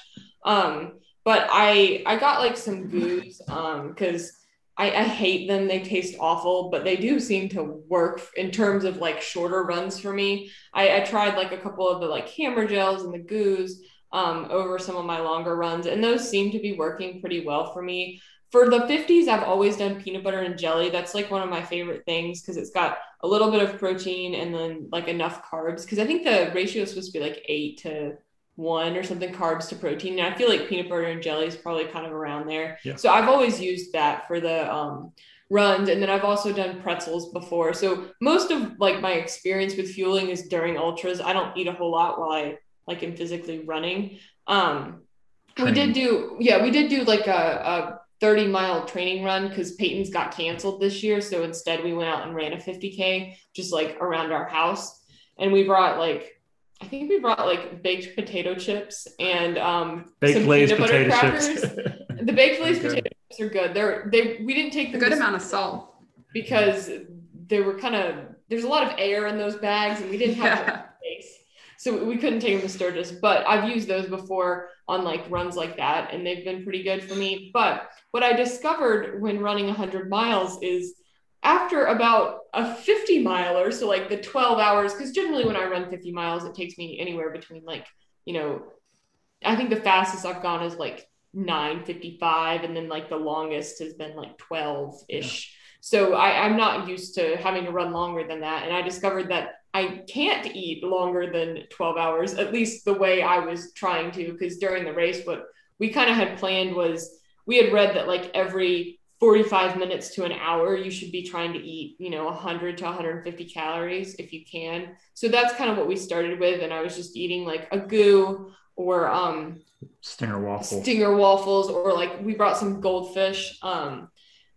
Um, but I, I got like some goos, um, because I, I hate them. They taste awful, but they do seem to work in terms of like shorter runs for me. I, I tried like a couple of the like hammer gels and the goos um, over some of my longer runs, and those seem to be working pretty well for me for the 50s, I've always done peanut butter and jelly. That's like one of my favorite things because it's got a little bit of protein and then like enough carbs. Because I think the ratio is supposed to be like eight to one or something carbs to protein. And I feel like peanut butter and jelly is probably kind of around there. Yeah. So I've always used that for the um, runs. And then I've also done pretzels before. So most of like my experience with fueling is during ultras. I don't eat a whole lot while I like in physically running. Um, we did do, yeah, we did do like a, a 30 mile training run because Peyton's got canceled this year. So instead, we went out and ran a 50K just like around our house. And we brought like, I think we brought like baked potato chips and um, baked some Lay's peanut butter potato crackers. The baked Lay's potato chips are good. They're they we didn't take A them good amount of salt. because they were kind of there's a lot of air in those bags and we didn't have Yeah. So we couldn't take them to Sturgis, but I've used those before on like runs like that and they've been pretty good for me. But what I discovered when running 100 miles is after about a 50 miler, so like the 12 hours, because generally when I run 50 miles, it takes me anywhere between like, you know, I think the fastest I've gone is like 955, and then like the longest has been like 12 ish. So I, I'm not used to having to run longer than that. And I discovered that I can't eat longer than 12 hours, at least the way I was trying to, because during the race, what we kind of had planned was we had read that like every 45 minutes to an hour, you should be trying to eat, you know, 100 to 150 calories if you can. So that's kind of what we started with. And I was just eating like a goo or um, Stinger waffle. stinger waffles or like we brought some goldfish um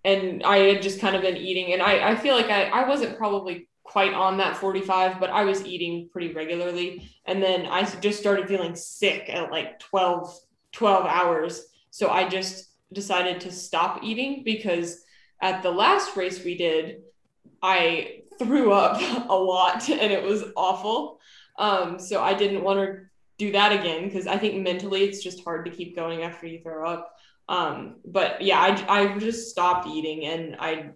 and i had just kind of been eating and i i feel like i i wasn't probably quite on that 45 but i was eating pretty regularly. And then i just started feeling sick at like 12 12 hours. So i just decided to stop eating because at the last race we did i threw up [LAUGHS] a lot [LAUGHS] and it was awful. Um so i didn't want to do that again because I think mentally it's just hard to keep going after you throw up. Um, but yeah, I, I just stopped eating and I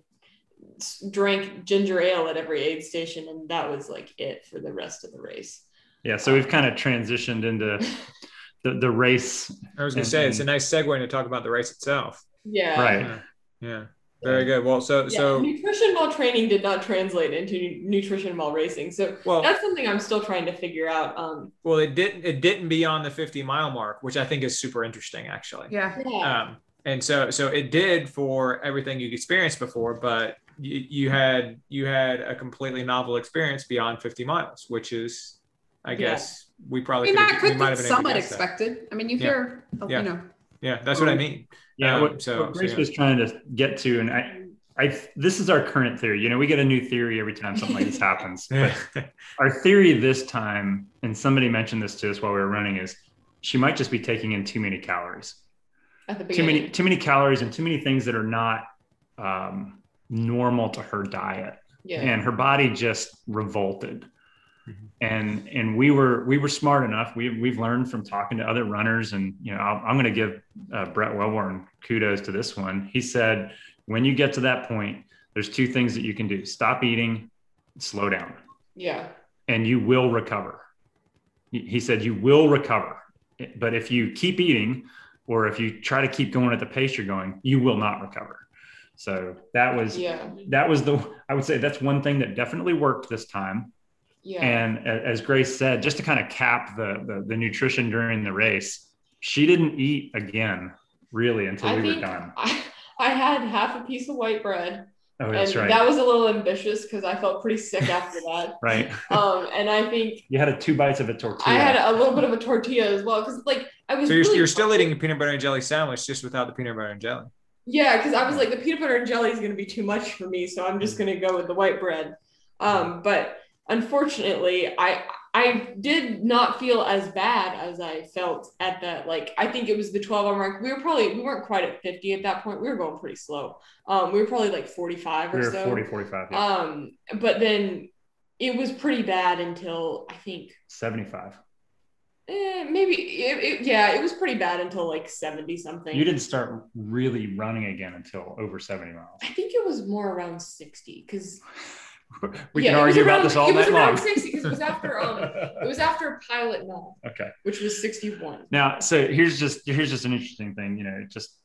drank ginger ale at every aid station, and that was like it for the rest of the race. Yeah, so we've kind of transitioned into [LAUGHS] the, the race. I was going to say it's a nice segue to talk about the race itself. Yeah. Right. Yeah. Yeah. Very good. Well, so Yeah, so nutrition while training did not translate into nutrition while racing. So well that's something I'm still trying to figure out. Um, well it didn't it didn't beyond the 50 mile mark, which I think is super interesting actually. Yeah. yeah. Um, and so so it did for everything you'd experienced before, but you, you had you had a completely novel experience beyond 50 miles, which is I Yeah. guess we I probably mean, could that have, we could might be have been somewhat guess that. expected. I mean, you Yeah. hear, Yeah. you know, Yeah, that's what I mean. Yeah, Um, what, so- what so, Grace yeah. was trying to get to, and I, I, this is our current theory. You know, we get a new theory every time something like this [LAUGHS] happens. [LAUGHS] But our theory this time, and somebody mentioned this to us while we were running, is she might just be taking in too many calories, too many, too many calories, and too many things that are not um, normal to her diet, Yeah. and her body just revolted. Mhm. And and we were we were smart enough. We we've learned from talking to other runners, and you know I'll, I'm going to give uh, Brett Wellborn kudos to this one. He said when you get to that point, there's two things that you can do: stop eating, slow down, yeah. and you will recover. He he said you will recover, but if you keep eating, or if you try to keep going at the pace you're going, you will not recover. So that was Yeah. that was the I would say that's one thing that definitely worked this time. Yeah. And as Grace said, just to kind of cap the, the the nutrition during the race, she didn't eat again really until I we were done. I, I had half a piece of white bread. Oh, that's and right. that was a little ambitious because I felt pretty sick after that. [LAUGHS] right. Um, and I think You had a two bites of a tortilla. I had a little bit of a tortilla as well because like I was So you're, really you're still eating a peanut butter and jelly sandwich just without the peanut butter and jelly. Yeah because I was like the peanut butter and jelly is going to be too much for me so I'm just going to go with the white bread. Um, but unfortunately I I did not feel as bad as I felt at that like I think it was the 12 hour mark. We were probably we weren't quite at 50 at that point. We were going pretty slow. Um, we were probably like 45 we or were so. 40, 45, yeah. Um, but then it was pretty bad until I think 75. Eh, maybe it, it, yeah, it was pretty bad until like 70 something. You didn't start really running again until over 70 miles. I think it was more around 60 because [LAUGHS] We yeah, can argue about around- this all it night long. 60 because it was after um it was after Pilot Knob, okay. which was 61. Now, so here's just here's just an interesting thing. You know, just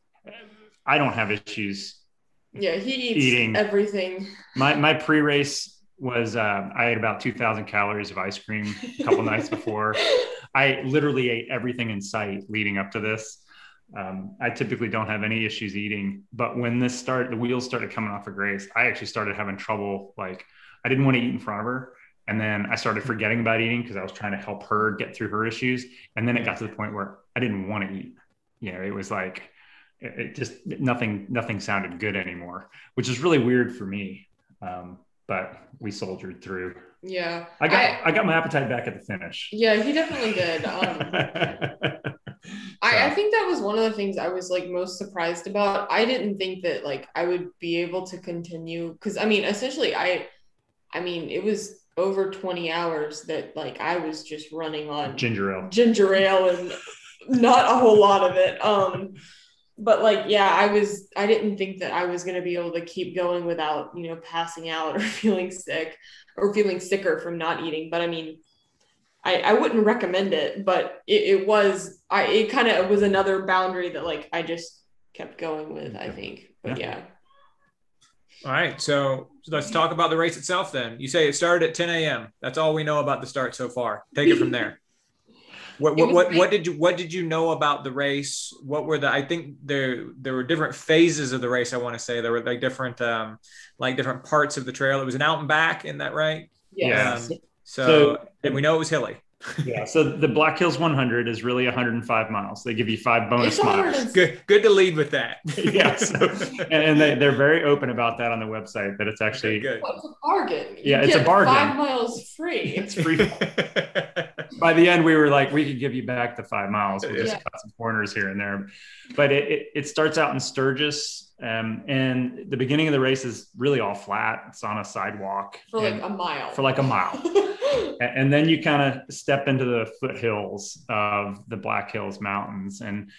I don't have issues. Yeah, he eats Eating. everything. My my pre race was uh, I ate about two thousand calories of ice cream a couple nights before. [LAUGHS] I literally ate everything in sight leading up to this. Um, I typically don't have any issues eating, but when this started, the wheels started coming off of Grace, I actually started having trouble. Like I didn't want to eat in front of her. And then I started forgetting about eating because I was trying to help her get through her issues. And then it got to the point where I didn't want to eat. You know, it was like, it, it just nothing, nothing sounded good anymore, which is really weird for me. Um, but we soldiered through. Yeah. I got, I- I, got my appetite back at the finish. Yeah, he definitely did. [LAUGHS] Um, I, I think that was one of the things I was like most surprised about. I didn't think that like I would be able to continue because I mean, essentially, I, I mean, it was over 20 hours that like I was just running on ginger ale. ginger ale and not a whole lot of it. Um, but like, yeah, I was, I didn't think that I was going to be able to keep going without, you know, passing out or [LAUGHS] feeling sick or feeling sicker from not eating. But I mean, I, I wouldn't recommend it, but it, it was, I, it kind of was another boundary that like I just kept going with, I think. But yeah. All right, so let's talk about the race itself then. You say it started at 10 a.m. That's all we know about the start so far. Take it from there. What what, what what did you what did you know about the race? What were the I think there there were different phases of the race. I want to say there were like different um like different parts of the trail. It was an out and back, isn't that right? Yeah. Um, so, So- and we know it was hilly. Yeah. So the Black Hills 100 is really 105 miles. They give you five bonus It's miles. Good good to lead with that. [LAUGHS] yeah. So, and, and they, they're very open about that on the website that it's actually Okay, good. Well, it's a bargain. You Yeah, it's a bargain. Five miles free. [LAUGHS] it's free. By the end, we were like, we could give you back the five miles. We'll just Yeah. cut some corners here and there. But it, it, it starts out in Sturgis. Um, and the beginning of the race is really all flat. It's on a sidewalk for like a mile. for like a mile. [LAUGHS] And then you kind of step into the foothills of the Black Hills Mountains. And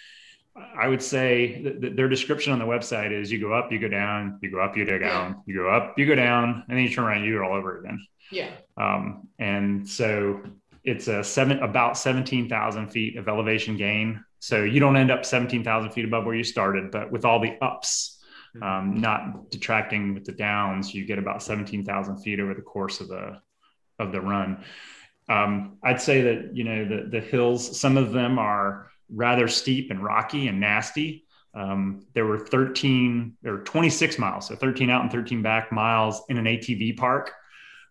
I would say that their description on the website is you go up, you go down, you go up, you go down, you go up, you go down, and then you turn around, you do it all over again. yeah. Um, and so it's a seven about 17,000 feet of elevation gain. So you don't end up 17,000 feet above where you started, but with all the ups, um, not detracting with the downs, you get about 17,000 feet over the course of the, of the run. Um, I'd say that, you know, the, the hills, some of them are rather steep and rocky and nasty. Um, there were 13 or 26 miles, so 13 out and 13 back miles in an ATV park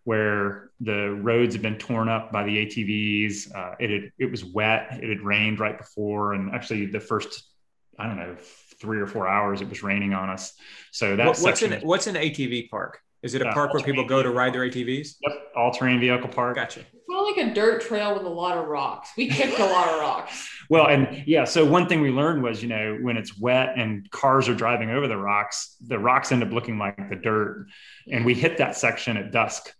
where the roads had been torn up by the ATVs. Uh, it had, it was wet. It had rained right before, and actually the first, I don't know, three or four hours it was raining on us. So that What- what's section, an what's an ATV park? Is it a Uh, park where people go to ride their ATVs? yep, all terrain vehicle park. Gotcha. Well, like a dirt trail with a lot of rocks. We kicked a lot of rocks. [LAUGHS] Well, and yeah, so one thing we learned was, you know, when it's wet and cars are driving over the rocks, the rocks end up looking like the dirt. And we hit that section at dusk.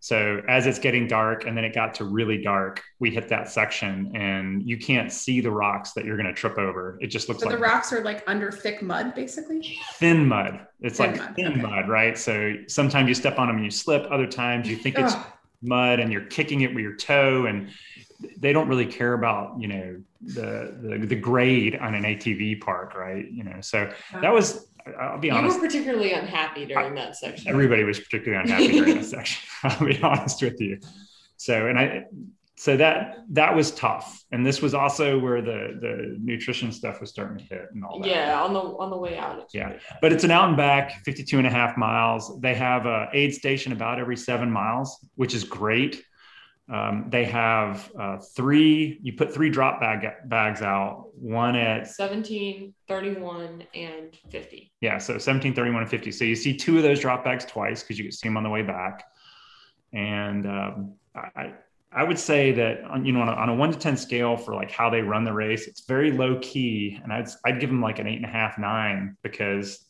So as it's getting dark and then it got to really dark, we hit that section and you can't see the rocks that you're going to trip over. It just looks So like the rocks are like under thick mud, basically. thin mud. It's Thin like mud, thin okay. mud, right? So sometimes you step on them and you slip. Other times you think it's mud and you're kicking it with your toe and they don't really care about you know the the, the grade on an atv park right you know so that was i'll be You honest You were particularly unhappy during that section. everybody was particularly unhappy during that section [LAUGHS] i'll be honest with you so and i so that that was tough and this was also where the the nutrition stuff was starting to hit and all that Yeah, on the on the way out. Yeah. really- but it's an out and back 52 and a half miles they have a aid station about every seven miles which is great um, they have uh, three you put three drop bag bags out one at 17, 31, and 50. yeah so 17 31 and 50 so you see two of those drop bags twice because you can see them on the way back and um, I, I would say that on, you know on a, on a one to ten scale for like how they run the race, it's very low key, and I'd I'd give them like an eight and a half nine because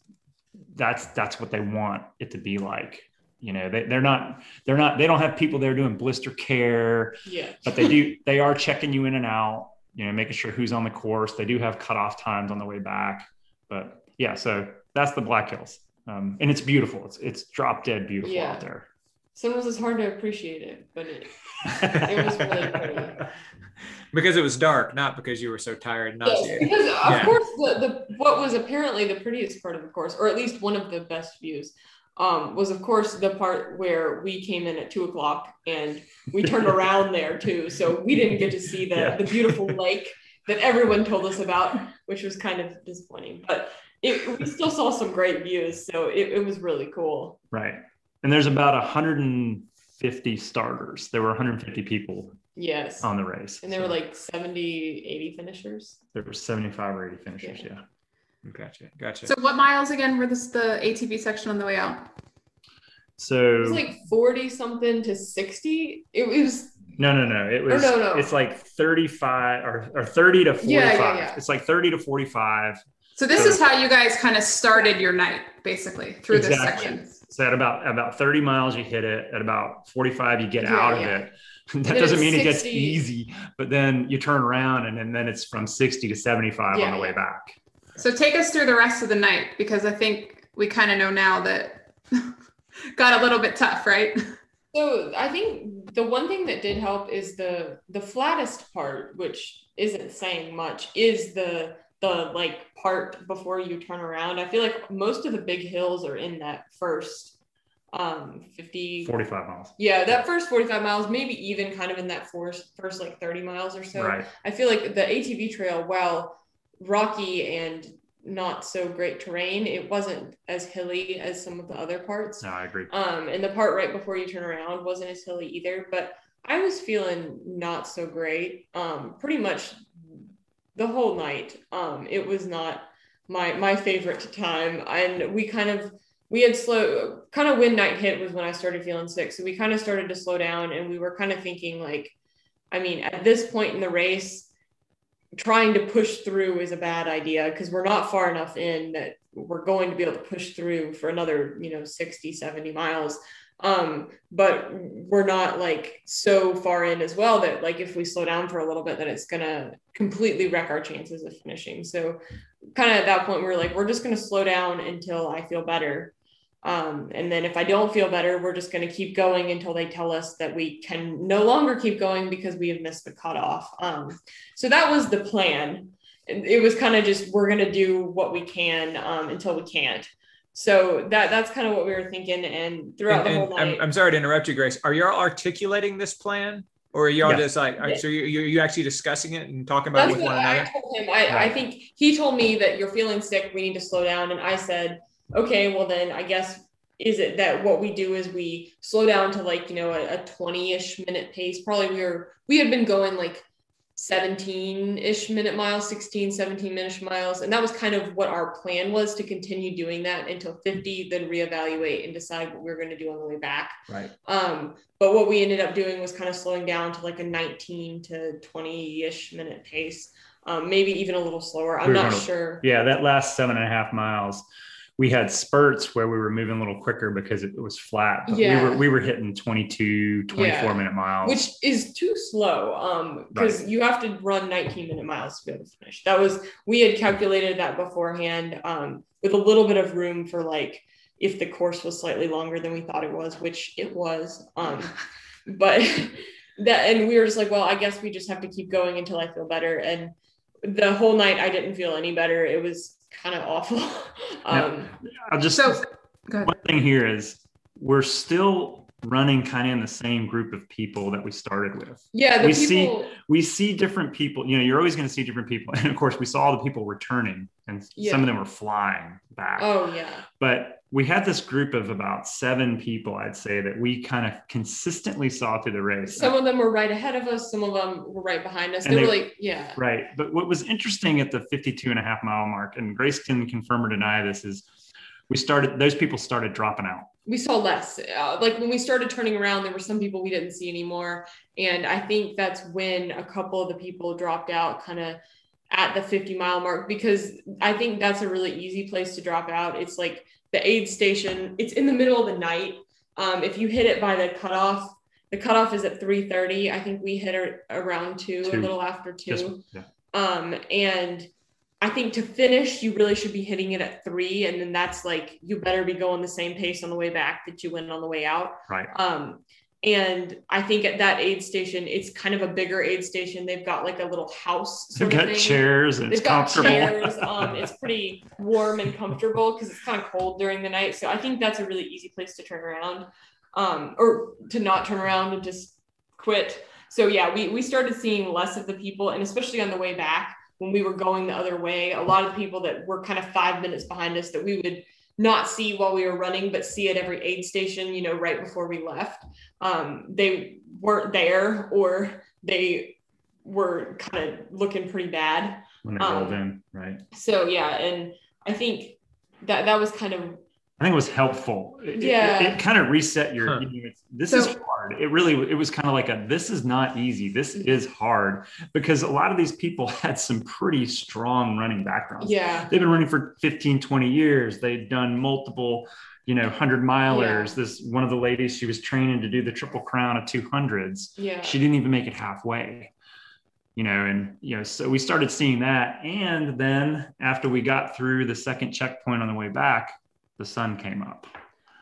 that's that's what they want it to be like. You know, they, they're not they're not they don't have people there doing blister care, Yeah. but they do they are checking you in and out. You know, making sure who's on the course. They do have cutoff times on the way back, but yeah. So that's the Black Hills, um, and it's beautiful. It's it's drop dead beautiful Yeah. out there. Sometimes it's hard to appreciate it, but it, It was really [LAUGHS] pretty. because it was dark, not because you were so tired and Yes, because of Yeah. course the, the what was apparently the prettiest part of the course, or at least one of the best views, um, was of course the part where we came in at two o'clock and we turned around there too. So we didn't get to see the, Yeah. the beautiful lake that everyone told us about, which was kind of disappointing. But it, we still saw some great views, so it, it was really cool. Right. And there's about 150 starters. There were 150 people Yes. on the race. and there were like 70, 80 finishers. there were 75 or 80 finishers. Yeah. Yeah. Gotcha. Gotcha. So what miles again were this the ATV section on the way out? So It was like 40 something to 60. It, it was no, no, no. It oh, was no, no. it's like 35 or, or 30 to 45. Yeah, yeah, yeah. It's like 30 to 45. So this So- is how you guys kind of started your night, basically, through this section. So at about about 30 miles you hit it. At about 45 you get Yeah, out of yeah. it. [LAUGHS] That then doesn't it's mean it gets easy, but then you turn around and, and then it's from 60 to 75 on Yeah, the way back. So take us through the rest of the night because I think we kind of know now that [LAUGHS] got a little bit tough, right? So I think the one thing that did help is the the flattest part, which isn't saying much, is the the like part before you turn around. I feel like most of the big hills are in that first um 50 45 miles. yeah that first 45 miles maybe even kind of in that first first like 30 miles or so right. i feel like the atv trail while rocky and not so great terrain it wasn't as hilly as some of the other parts No, I agree. um, and the part right before you turn around wasn't as hilly either, but I was feeling not so great. Um, pretty much the whole night. Um, it was not my my favorite time, and we kind of we had slow kind of when night hit was when I started feeling sick. So we kind of started to slow down, and we were kind of thinking like, I mean, at this point in the race. Trying to push through is a bad idea because we're not far enough in that we're going to be able to push through for another you know 60 70 miles. Um but we're not like so far in as well that like if we slow down for a little bit that it's gonna completely wreck our chances of finishing. So kind of at that point we are like we're just gonna slow down until i feel better um, and then if i don't feel better we're just going to keep going until they tell us that we can no longer keep going because we have missed the cutoff um, so that was the plan it was kind of just we're going to do what we can um, until we can't so that that's kind of what we were thinking and throughout And- the and whole night I'm, I'm sorry to interrupt you, Grace. Are y'all articulating this plan, or are y'all Yeah. just like, are- Yeah. so you you you actually discussing it and talking about it that's with what one I another? told him. I, I think he told me that you're feeling sick. We need to slow down. And I said, okay, well then I guess is it that what we do is we slow down to like you know a, a 20-ish minute pace. Probably we were we had been going like 17-ish minute miles, 16, 17 minute miles, and that was kind of what our plan was to continue doing that until 50, then reevaluate and decide what we were going to do on the way back. Right. Um, but what we ended up doing was kind of slowing down to like a 19 to 20 ish minute pace, um, maybe even a little slower. I'm We not gonna- sure. Yeah, that last seven and a half miles, we had spurts where we were moving a little quicker because it was flat. But Yeah. we were we were hitting 22, 24 Yeah. minute miles. Which is too slow, um, because you have to run 19 minute miles to be able to finish. That was we had calculated that beforehand, um, with a little bit of room for like if the course was slightly longer than we thought it was, which it was. Um, [LAUGHS] but [LAUGHS] that and we were just like, well, I guess we just have to keep going until I feel better. And the whole night I didn't feel any better. It was kind of awful. [LAUGHS] um, I'll just So go ahead. one thing here is we're still running kind of in the same group of people that we started with. yeah, the We see- We see different people, you know, you're always going to see different people. [LAUGHS] And of course, we saw the people returning and Yeah. some of them were flying back. oh yeah. But we had this group of about seven people, I'd say, that we kind of consistently saw through the race. Some of them were right ahead of us. Some of them were right behind us. And They, were like, yeah, Right. But what was interesting at the 52 and a half mile mark, and Grace can confirm or deny this, is we started, those people started dropping out. we saw less. Uh, like when we started turning around, there were some people we didn't see anymore. And I think that's when a couple of the people dropped out kind of at the 50 mile mark because I think that's a really easy place to drop out. It's like the aid station, it's in the middle of the night. Um, if you hit it by the cutoff, the cutoff is at 3:30. I think we hit it around two, a little after two. Just, yeah. Um, and I think to finish, you really should be hitting it at three, and then that's like you better be going the same pace on the way back that you went on the way out. Right. Um, and I think at that aid station, it's kind of a bigger aid station. They've got like a little house. They've got thing. chairs and They've it's comfortable. chairs. Um, it's pretty warm and comfortable because it's kind of cold during the night. So I think that's a really easy place to turn around, um, or to not turn around and just quit. So yeah, we we started seeing less of the people, and especially on the way back when we were going the other way, a lot of people that were kind of five minutes behind us that we would not see while we were running, but see at every aid station, you know, right before we left. Um, they weren't there or they were kind of looking pretty bad. when they Um, rolled in, right? So yeah, and I think that that was kind of I think it was helpful. It, it- Yeah. it, kind of reset your. Huh. You know, it's- this So- is hard. It really. It was kind of like a. This is not easy. This is hard because a lot of these people [LAUGHS] had some pretty strong running backgrounds. yeah. They've been running for 15, 20 years. They've done multiple, you know, hundred milers. Yeah. This one of the ladies she was training to do the triple crown of two hundreds. Yeah. She didn't even make it halfway. You know, and you know, so we started seeing that. And then after we got through the second checkpoint on the way back, the sun came up.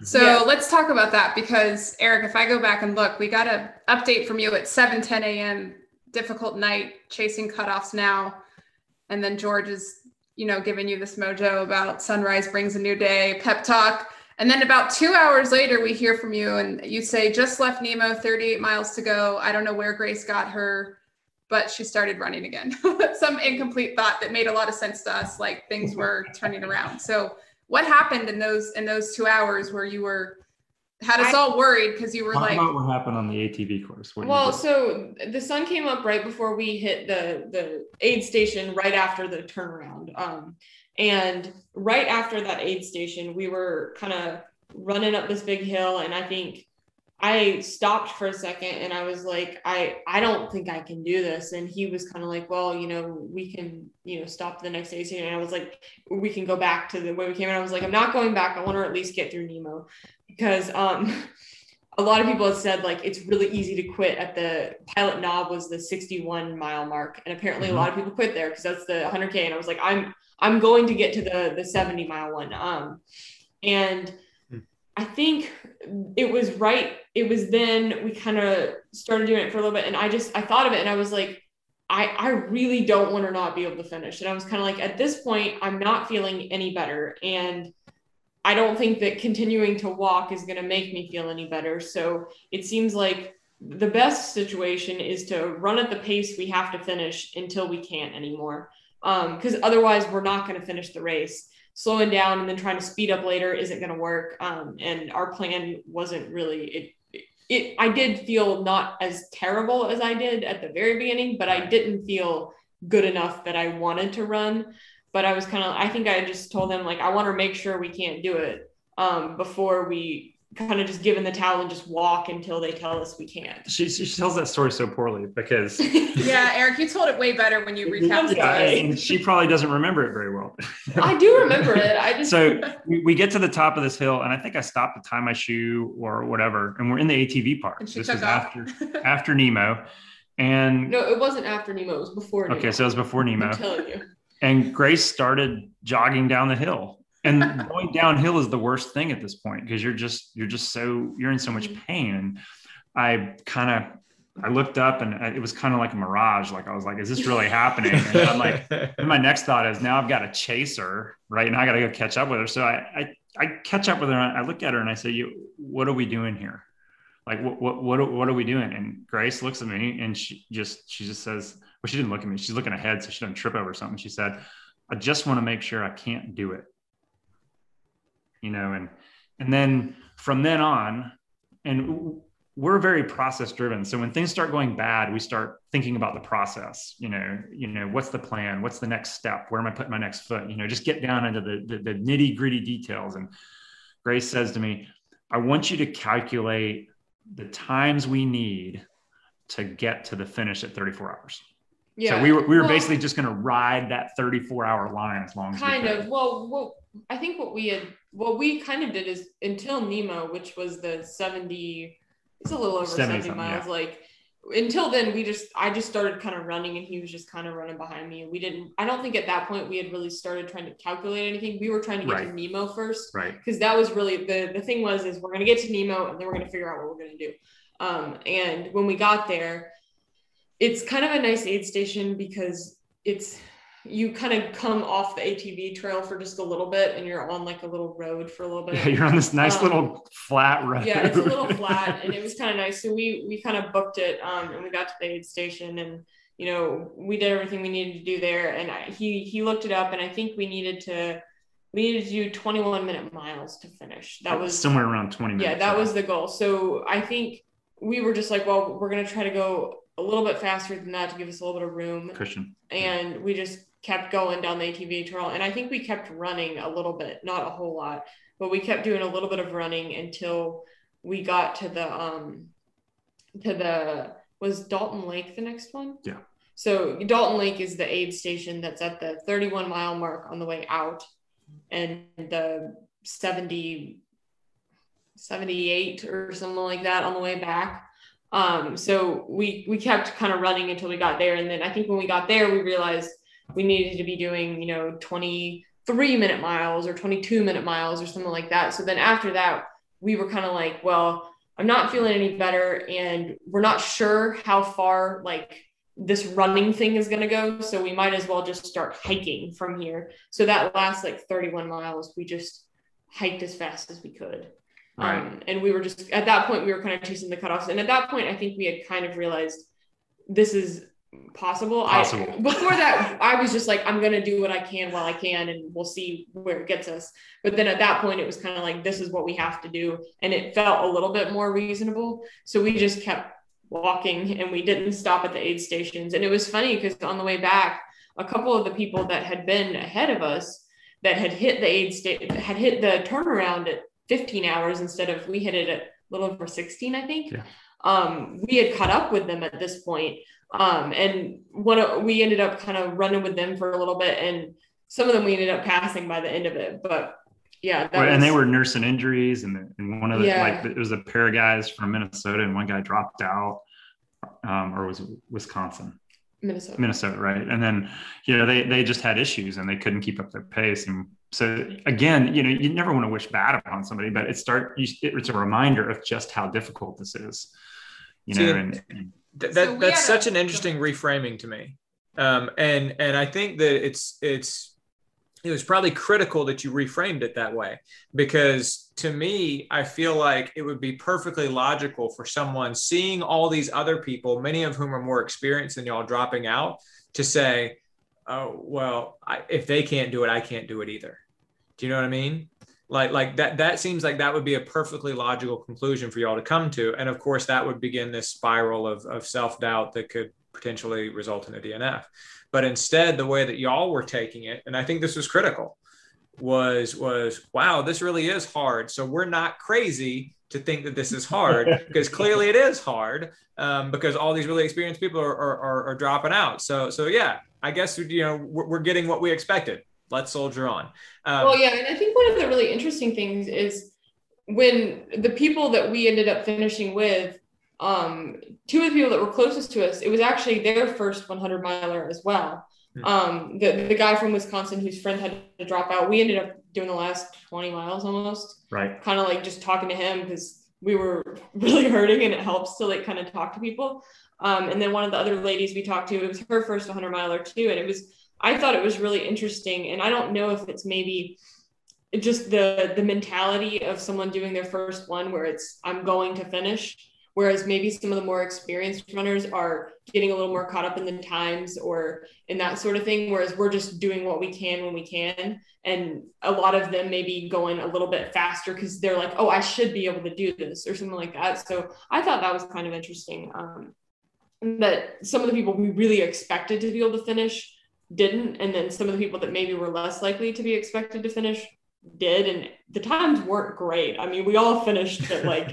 So Yeah. let's talk about that because Eric, if I go back and look, we got an update from you at 7 10 a.m. Difficult night, chasing cutoffs now. And then George is, you know, giving you this mojo about sunrise brings a new day, pep talk. And then about two hours later, we hear from you and you say, just left Nemo, 38 miles to go. I don't know where Grace got her, but she started running again. [LAUGHS] Some incomplete thought that made a lot of sense to us, like things were turning around. So what happened in those in those two hours where you were had us I- all worried because you were Talk like about what happened on the ATV course. What Well, so the sun came up right before we hit the the aid station, right after the turnaround. Um, and right after that aid station, we were kind of running up this big hill, and I think I stopped for a second, and I was like, I I don't think I can do this. And he was kind of like, well, you know, we can, you know, stop the next day. And I was like, we can go back to the way we came. And I was like, I'm not going back. I want to at least get through Nemo because um [LAUGHS] a lot of people have said like it's really easy to quit at the Pilot Knob was the 61 mile mark and apparently a lot of people quit there because that's the 100k and i was like i'm i'm going to get to the the 70 mile one um and. I think it was right it was then we kind of started doing it for a little bit and i just i thought of it and i was like I, I really don't want to not be able to finish. And I was kind of like, at this point, I'm not feeling any better. And I don't think that continuing to walk is going to make me feel any better. So it seems like the best situation is to run at the pace we have to finish until we can't anymore. Um, because otherwise, we're not going to finish the race. Slowing down and then trying to speed up later isn't going to work. Um, and our plan wasn't really it. It I did feel not as terrible as I did at the very beginning, but I didn't feel good enough that I wanted to run but I was kind of I think I just told them like I want to make sure we can't do it um, before we kind of just give in the towel and just walk until they tell us we can't. she, she tells that story so poorly because [LAUGHS] yeah eric you told it way better when you recapped yeah, it and she probably doesn't remember it very well. [LAUGHS] I do remember it. I just so we, we get to the top of this hill, and I think I stopped to tie my shoe or whatever, and we're in the ATV park. and she This took was off after after Nemo, and [LAUGHS] no, it wasn't after Nemo. It was before. Nemo. okay, so it was before Nemo, I'm telling you. and Grace started jogging down the hill. And [LAUGHS] going downhill is the worst thing at this point because you're just you're just so you're in so much mm-hmm. pain. And I kind of I looked up and uh, it was kind of like a mirage. Like I was like, is this really happening? And I'm like, and my next thought is now I've got to chase her, right? And I got to go catch up with her. So I, I, I catch up with her. And I look at her and I say, you, what are we doing here? Like, what, what, what, what are we doing? And Grace looks at me and she just, she just says, well, she didn't look at me. She's looking ahead. So she doesn't trip over something. She said, I just want to make sure I can't do it. You know, and, and then from then on, and we're very process driven. So when things start going bad we start thinking about the process you know you know what's the plan? What's the next step? Where am i putting my next foot? You know just get down into the, the, the nitty gritty details. And grace says to me i want you to calculate the times we need to get to the finish at 34 hours. Yeah. so we were we were Well, basically just going to ride that 34 hour line as long as kind of. Well what i think what we had what we kind of did is until nemo which was the 70 it's a little over 70 70, miles yeah. like until then we just i just started kind of running and he was just kind of running behind me. And we didn't i don't think at that point we had really started trying to calculate anything. We were trying to get to nemo first right. because that was really the the thing was is we're going to get to nemo and then we're going to figure out what we're going to do. Um, and when we got there, it's kind of a nice aid station because it's you kind of come off the ATV trail for just a little bit and you're on like a little road for a little bit. Yeah, [LAUGHS] you're on this nice um, little flat road. Yeah, it's a little [LAUGHS] flat and it was kind of nice. So we we kind of booked it um, and we got to the aid station and you know we did everything we needed to do there and I, he he looked it up and I think we needed to we needed to do 21 minute miles to finish. That was somewhere around 20 minutes. Yeah, that was the goal. So I think we were just like, well, we're gonna try to go a little bit faster than that to give us a little bit of room. Cushion. And we just kept going down the ATV trail. And I think we kept running a little bit, not a whole lot, but we kept doing a little bit of running until we got to the um to the was Dalton Lake the next one? Yeah. So Dalton Lake is the aid station that's at the 31 mile mark on the way out and the 70 78 or something like that on the way back. Um, so we we kept kind of running until we got there, and then I think when we got there, we realized we needed to be doing you know 23 minute miles or 22 minute miles or something like that. So then after that, we were kind of like, well, I'm not feeling any better, and we're not sure how far like this running thing is going to go so we might as well just start hiking from here so that last like 31 miles we just hiked as fast as we could Right. Um, and we were just at that point we were kind of chasing the cutoffs. And at that point, I think we had kind of realized this is possible. possible. I, [LAUGHS] before that, I was just like, I'm gonna do what I can while I can, and we'll see where it gets us. But then at that point, it was kind of like this is what we have to do, and it felt a little bit more reasonable. So we just kept walking, and we didn't stop at the aid stations. And it was funny because on the way back, a couple of the people that had been ahead of us that had hit the aid state had hit the turnaround at 15 hours instead of we hit it at a little over 16, I think. Yeah. Um, we had caught up with them at this point. Um, and what we ended up kind of running with them for a little bit, and some of them we ended up passing by the end of it. But yeah, right, was, and they were nursing injuries, and, and one of the yeah. like it was a pair of guys from Minnesota, and one guy dropped out, um, or was Wisconsin. Minnesota. Minnesota, right? And then, you know, they they just had issues and they couldn't keep up their pace, and so again, you know, you never want to wish bad upon somebody, but it start it's a reminder of just how difficult this is. You know, See, and, and that, so that's such a, an interesting reframing to me. Um, and and I think that it's it's it was probably critical that you reframed it that way because to me i feel like it would be perfectly logical for someone seeing all these other people many of whom are more experienced than y'all dropping out to say oh well I, if they can't do it i can't do it either do you know what i mean like like that that seems like that would be a perfectly logical conclusion for y'all to come to. And of course that would begin this spiral of, of self-doubt that could potentially result in a dnf but instead the way that y'all were taking it and i think this was critical was was wow this really is hard. So we're not crazy to think that this is hard [LAUGHS] because clearly it is hard um, because all these really experienced people are, are, are, dropping out. So so yeah I guess you know we're, we're getting what we expected. Let's soldier on. Um, well, yeah, and I think one of the really interesting things is when the people that we ended up finishing with, um, two of the people that were closest to us, it was actually their first 100 miler as well. Hmm. Um, the the guy from Wisconsin whose friend had to drop out, we ended up doing the last 20 miles almost. Right. Kind of like just talking to him because we were [LAUGHS] really hurting and it helps to like kind of talk to people. Um, and then one of the other ladies we talked to, it was her first 100 miler too. And it was, I thought it was really interesting. And I don't know if it's maybe just the the mentality of someone doing their first one where it's I'm going to finish. Whereas maybe some of the more experienced runners are getting a little more caught up in the times or in that sort of thing. Whereas we're just doing what we can when we can. And a lot of them maybe going a little bit faster because they're like, oh, I should be able to do this or something like that. So I thought that was kind of interesting. Um, that some of the people we really expected to be able to finish didn't and then some of the people that maybe were less likely to be expected to finish did and the times weren't great. I mean we all finished at [LAUGHS] like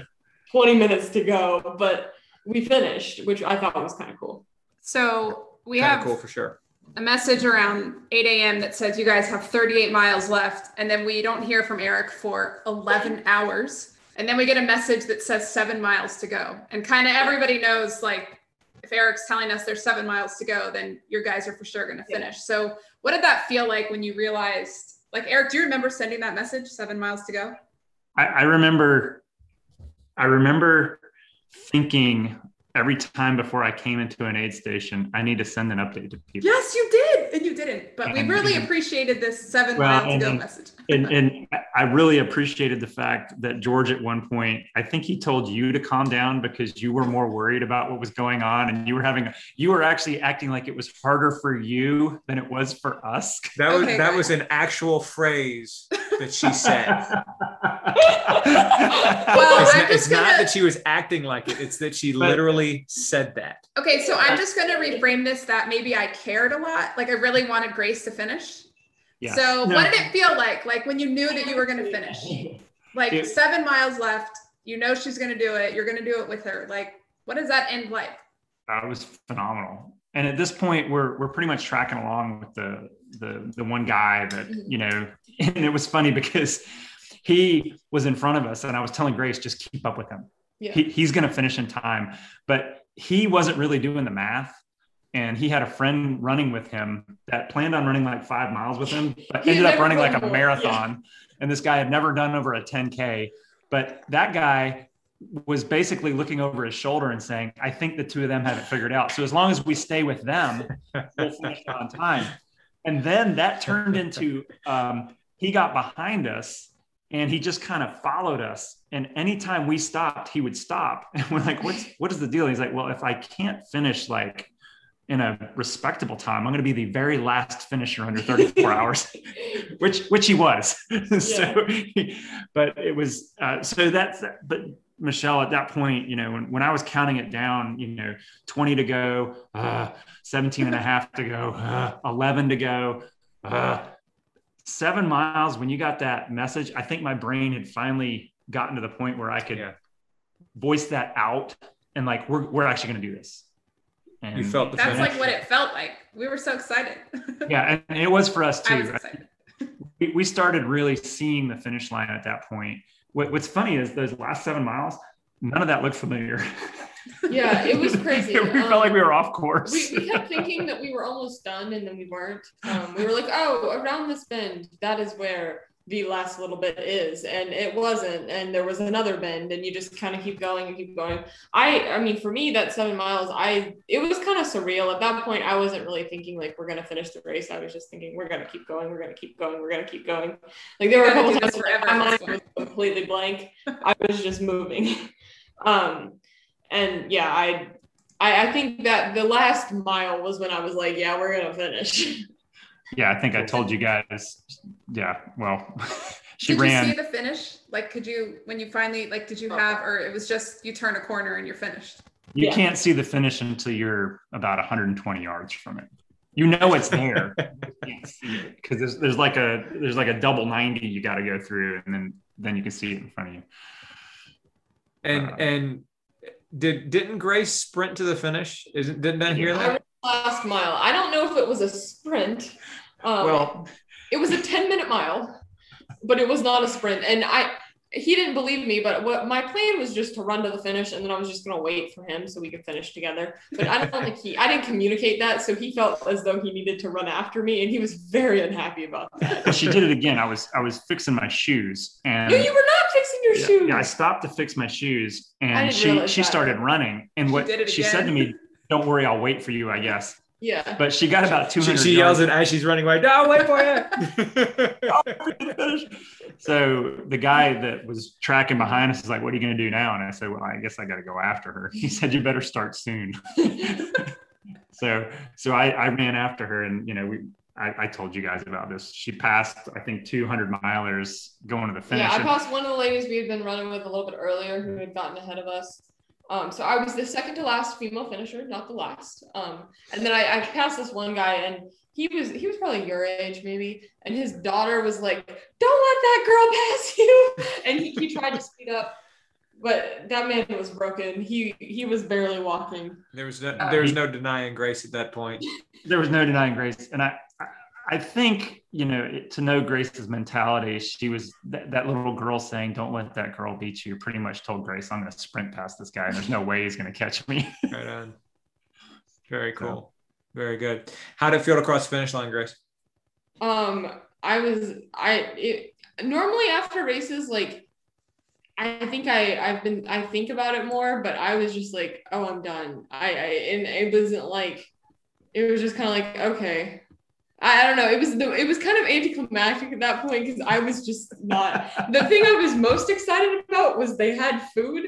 20 minutes to go but we finished which i thought was kind of cool. So we kinda have cool for sure. a message around 8 a.m that says you guys have 38 miles left and then we don't hear from eric for 11 hours and then we get a message that says seven miles to go and kind of everybody knows like if Eric's telling us there's seven miles to go, then your guys are for sure going to finish. Yeah. So, what did that feel like when you realized, like, Eric, do you remember sending that message, seven miles to go? I, I remember, I remember thinking every time before I came into an aid station, I need to send an update to people. Yes, you did, and you didn't. But we And- really appreciated this seven Well, mile to go and- message. And, and I really appreciated the fact that George at one point, I think he told you to calm down because you were more worried about what was going on, and you were having, you were actually acting like it was harder for you than it was for us. That was Okay, that great. was an actual phrase that she said. [LAUGHS] Well, it's not, it's gonna- that she was acting like it; it's that she But- literally said that. Okay, so I'm just going to reframe this that maybe I cared a lot. Like I really wanted Grace to finish. Yeah. So No. what did it feel like? Like when you knew that you were going to finish? Like It- seven miles left. You know she's going to do it. You're going to do it with her. Like what does that end like? That was phenomenal. And at this point, we're we're pretty much tracking along with the the the one guy that Mhm. you know, [LAUGHS] and it was funny because he was in front of us, and I was telling Grace just keep up with him. Yeah. He, he's going to finish in time, but he wasn't really doing the math. And he had a friend running with him that planned on running like five miles with him, but ended up running like a marathon. And this guy had never done over a 10K. But that guy was basically looking over his shoulder and saying, I think the two of them have it figured out. So as long as we stay with them, we'll finish on time. And then that turned into um, he got behind us and he just kind of followed us. And anytime we stopped, he would stop. [LAUGHS] And we're like, what's what is the deal? He's like, well, if I can't finish like in a respectable time, I'm going to be the very last finisher under 34 [LAUGHS] hours, which which he was. [LAUGHS] so, but it was uh, so that's but Michelle at that point, you know, when, when I was counting it down, you know, 20 to go, uh, 17 and a half to go, uh, 11 to go, uh, seven miles. When you got that message, I think my brain had finally gotten to the point where I could Yeah. voice that out and like, we're, we're actually going to do this. And You felt the That's finish. like what it felt like. We were so excited. [LAUGHS] yeah. And it was for us too. I was excited. we, we started really seeing the finish line at that point. What's funny is those last seven miles, none of that looked familiar. [LAUGHS] Yeah, it was crazy. [LAUGHS] we felt like we were off course. we, we kept thinking that we were almost done and then we weren't. Um, we were like, oh, around this bend, that is where the last little bit is. And it wasn't. And there was another bend and you just kind of keep going and keep going. I I mean, for me, that seven miles, I it was kind of surreal. At that point, I wasn't really thinking like we're gonna finish the race. I was just thinking we're gonna keep going, we're gonna keep going, we're gonna keep going. Like there were a couple times where my mind was completely blank. I was just moving. [LAUGHS] Um and yeah, I I, I think that the last mile was when I was like, yeah, we're gonna finish. [LAUGHS] yeah, I think I told you guys. Yeah, well, [LAUGHS] she did ran. you see the finish? Like, could you, when you finally, like, did you have, or it was just you turn a corner and you're finished? you Yeah. can't see the finish until you're about 120 yards from it. You know it's there. [LAUGHS] you can't see it because there's, there's like a there's like a double 90 you got to go through, and then then you can see it in front of you. and Uh, and did didn't Grace sprint to the finish? Isn't didn't I hear I that? Last mile. I don't know if it was a sprint. Um, Well, it was a 10 minute mile, but it was not a sprint. And I he didn't believe me, but what my plan was just to run to the finish and then I was just gonna wait for him so we could finish together. But I don't [LAUGHS] think he I didn't communicate that, so he felt as though he needed to run after me and he was very unhappy about that. she did it again. I was I was fixing my shoes, and No, you were not fixing your yeah, shoes. yeah, I stopped to fix my shoes, and she she that. started running. And what it she said to me, "Don't worry, I'll wait for you." I guess, yeah. but she got about She, 200. she yells yards. it as she's running away. No, I'll wait for you. [LAUGHS] Oh so the guy that was tracking behind us is like, "What are you going to do now?" And I said, "Well, I guess I got to go after her." He said, "You better start soon." [LAUGHS] so so I, I ran after her, and you know we. I, I told you guys about this. She passed, I think, 200 milers going to the finish. Yeah, I passed one of the ladies we had been running with a little bit earlier who had gotten ahead of us. Um, so I was the second to last female finisher, not the last. Um, and then I, I passed this one guy, and he was he was probably your age maybe, and his daughter was like, "Don't let that girl pass you!" [LAUGHS] And he, he tried to speed up, but that man was broken. He he was barely walking. There was no there was no denying Grace at that point. [LAUGHS] there was no denying Grace, and I, I, I think you know it, to know Grace's mentality. She was that, that little girl saying, "Don't let that girl beat you." Pretty much told Grace, "I'm going to sprint past this guy. There's no way he's going to catch me." [LAUGHS] Right on. Very cool. Very good. How did it feel to cross the finish line, Grace? Um, I was I it, normally after races like I think I I've been I think about it more, but I was just like, oh, I'm done. I, I and it wasn't like it was just kind of like okay. I, don't know. It was the, it was kind of anticlimactic at that point because I was just not. the thing I was most excited about was they had food.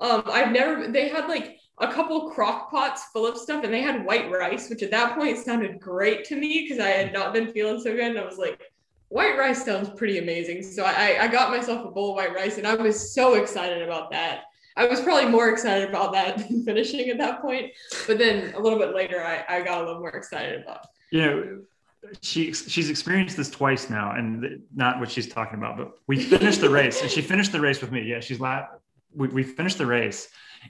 Um, I've never. They had like a couple crock pots full of stuff, and they had white rice, which at that point sounded great to me because I had not been feeling so good, and I was like, white rice sounds pretty amazing. So I, I got myself a bowl of white rice and I was so excited about that. I was probably more excited about that [LAUGHS] than finishing at that point. But then a little bit later, I, I got a little more excited about. Know, she she's experienced this twice now, and not what she's talking about. But we finished the race, and she finished the race with me. Yeah, she's la- we, we finished the race,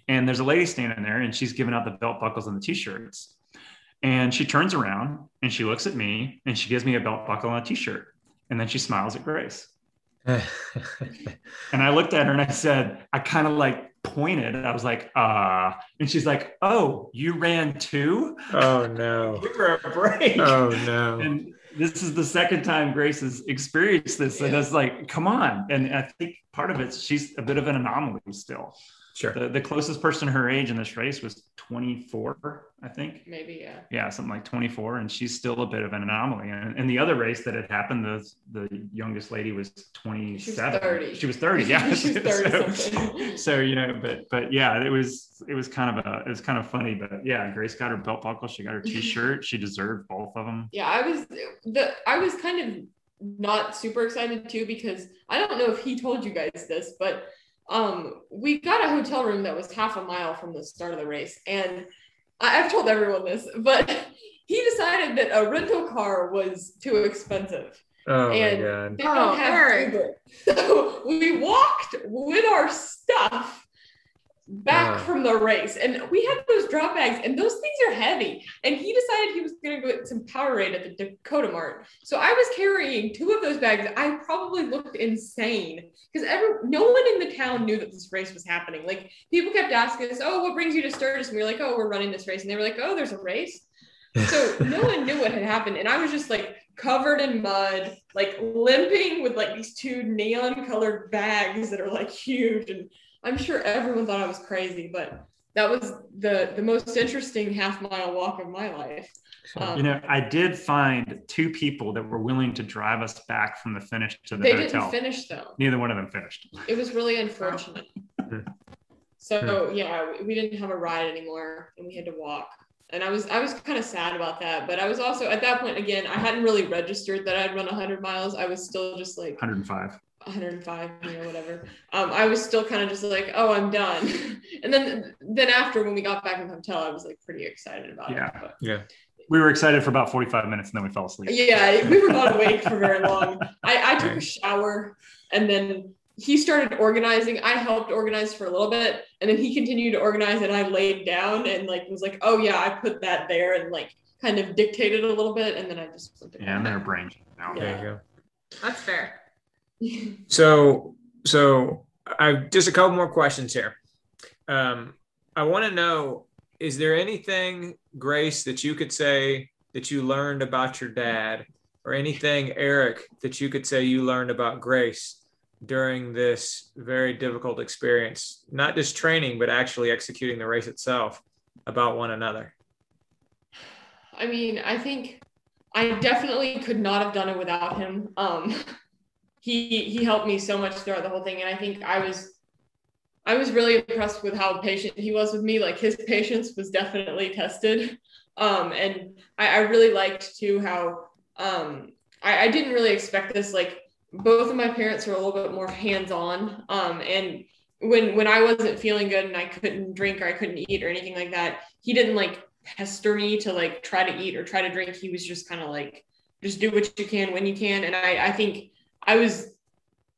and there's a lady standing there, and she's giving out the belt buckles and the t-shirts. And she turns around and she looks at me and she gives me a belt buckle and a t-shirt. And then she smiles at Grace. [LAUGHS] and I looked at her and I said, I kind of like pointed. I was like, ah. Uh, and she's like, oh, you ran too? Oh, no. [LAUGHS] Give her a break. Oh, no. And this is the second time Grace has experienced this. And it's like, come on. And I think part of it, she's a bit of an anomaly still. Sure. The, the closest person her age in this race was 24, I think. Maybe, yeah. Yeah, something like 24. And she's still a bit of an anomaly. And, and the other race that had happened, the, the youngest lady was 27. She was 30. She was 30, yeah. she was 30 so, so, you know, but but yeah, it was it was kind of a it was kind of funny. But yeah, Grace got her belt buckle, she got her t-shirt, she deserved both of them. Yeah, I was the I was kind of not super excited too because I don't know if he told you guys this, but um, we got a hotel room that was half a mile from the start of the race. And I, have told everyone this, [LAUGHS] but he decided that a rental car was too expensive. Oh and my god. They don't Oh, have Eric. Uber. [LAUGHS] So we walked with our stuff back Oh. from the race. And we had those drop bags, and those things are heavy. And he decided he was going to go get some Powerade at the Dakota Mart. So I was carrying two of those bags. I probably looked insane because every no one in the town knew that this race was happening. Like people kept asking us, "Oh, what brings you to Sturgis?" And we were like, "Oh, we're running this race." And they were like, "Oh, there's a race." So [LAUGHS] no one knew what had happened, and I was just like covered in mud, like limping with like these two neon colored bags that are like huge and I'm sure everyone thought I was crazy, but that was the the most interesting half mile walk of my life. Um, You know, I did find two people that were willing to drive us back from the finish to the they hotel. They didn't finish though. Neither one of them finished. It was really unfortunate. [LAUGHS] so yeah, we- we didn't have a ride anymore, and we had to walk. And I was I was kind of sad about that, but I was also at that point again I hadn't really registered that I'd run 100 miles. I was still just like 105. 105 you know whatever um i was still kind of just like oh i'm done [LAUGHS] and then then after when we got back in the hotel i was like pretty excited about Yeah. it but Yeah. We were excited for about 45 minutes and then we fell asleep. yeah we were not awake for very long i i took a shower and then he started organizing i helped organize for a little bit and then he continued to organize and i laid down and like was like oh yeah i put that there and like kind of dictated a little bit and then i just went to Yeah, and they're brain now. Yeah. There you go. That's fair. [LAUGHS] So, so I just a couple more questions here. Um, I want to know: Is there anything, Grace, that you could say that you learned about your dad, or anything, Eric, that you could say you learned about Grace during this very difficult experience? Not just training, but actually executing the race itself about one another. I mean, I think I definitely could not have done it without him. Um, [LAUGHS] he he helped me so much throughout the whole thing, and I think I was I was really impressed with how patient he was with me. Like his patience was definitely tested, um, and I, I really liked too how um, I, I didn't really expect this. Like both of my parents are a little bit more hands on, um, and when when I wasn't feeling good and I couldn't drink or I couldn't eat or anything like that, he didn't like pester me to like try to eat or try to drink. He was just kind of like, just do what you can when you can. And I, I think I was,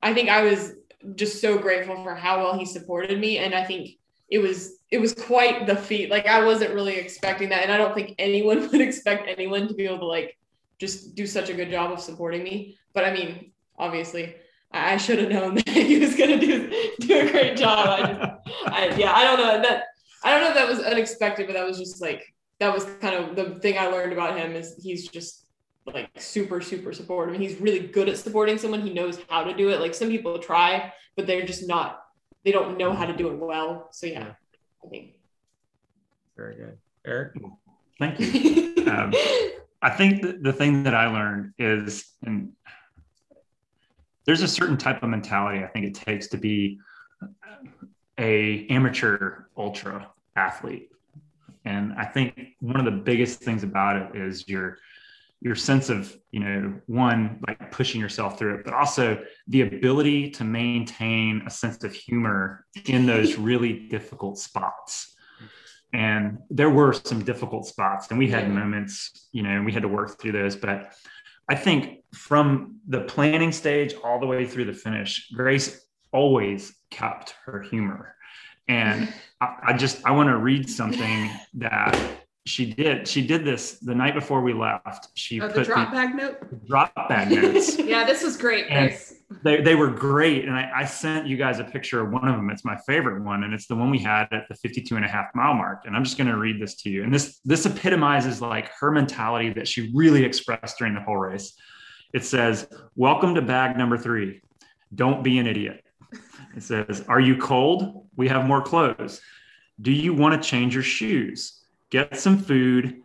I think I was just so grateful for how well he supported me. And I think it was, it was quite the feat. Like I wasn't really expecting that. And I don't think anyone [LAUGHS] would expect anyone to be able to like, just do such a good job of supporting me. But I mean, obviously I, I should have known [LAUGHS] that he was going to do, do a great job. I just, I, yeah, I don't know that. I don't know if that was unexpected, but that was just like that was kind of the thing I learned about him is he's just like super super supportive. He's really good at supporting someone. He knows how to do it. Like some people try, but they're just not they don't know how to do it well. So yeah, Yeah. I think. Very good. Eric? Thank you. [LAUGHS] Um, I think the, the thing that I learned is, and there's a certain type of mentality I think it takes to be a amateur ultra athlete. And I think one of the biggest things about it is your your sense of, you know, one, like pushing yourself through it, but also the ability to maintain a sense of humor in those [LAUGHS] really difficult spots. And there were some difficult spots, and we had moments, you know, and we had to work through those. But I think from the planning stage all the way through the finish, Grace always kept her humor. And [LAUGHS] I, I just I want to read something that she did. She did this the night before we left. She Oh, the put drop the bag note. drop bag notes. [LAUGHS] Yeah, this was great, they, they were great. And I, I sent you guys a picture of one of them. It's my favorite one. And it's the one we had at the 52 and a half mile mark. And I'm just going to read this to you. And this, this epitomizes like her mentality that she really expressed during the whole race. It says, welcome to bag number three. Don't be an idiot. It says, are you cold? We have more clothes. Do you want to change your shoes? Get some food.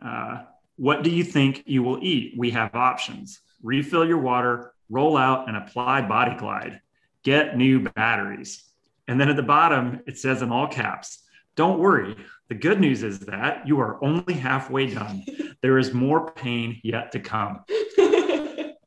Uh, what do you think you will eat? We have options. Refill your water, roll out, and apply Body Glide. Get new batteries. And then at the bottom, it says in all caps, don't worry. The good news is that you are only halfway done. There is more pain yet to come.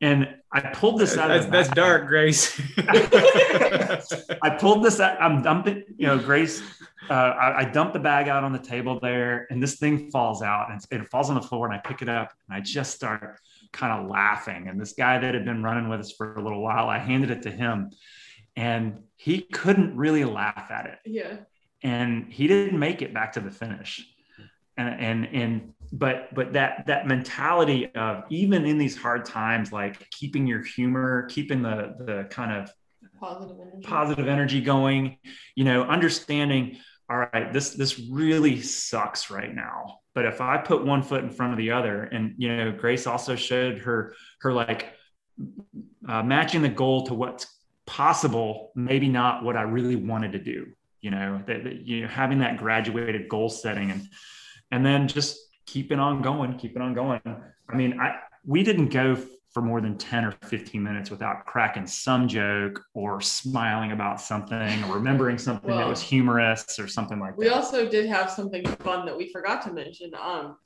And I pulled this out That's, of that's dark, Grace. [LAUGHS] I pulled this out. I'm dumping, you know, Grace. Uh, I, I dumped the bag out on the table there, and this thing falls out, and it falls on the floor. And I pick it up, and I just start kind of laughing. And this guy that had been running with us for a little while, I handed it to him, and he couldn't really laugh at it, yeah. and he didn't make it back to the finish. And and and but but that that mentality of even in these hard times, like keeping your humor, keeping the the kind of Positive energy. positive energy going you know understanding all right this this really sucks right now but if i put one foot in front of the other and you know grace also showed her her like uh, matching the goal to what's possible maybe not what i really wanted to do you know that, that you know having that graduated goal setting and and then just keeping on going keeping on going i mean i we didn't go for more than 10 or 15 minutes without cracking some joke or smiling about something or remembering something that was humorous or something like We that. We also did have something fun that we forgot to mention. Um,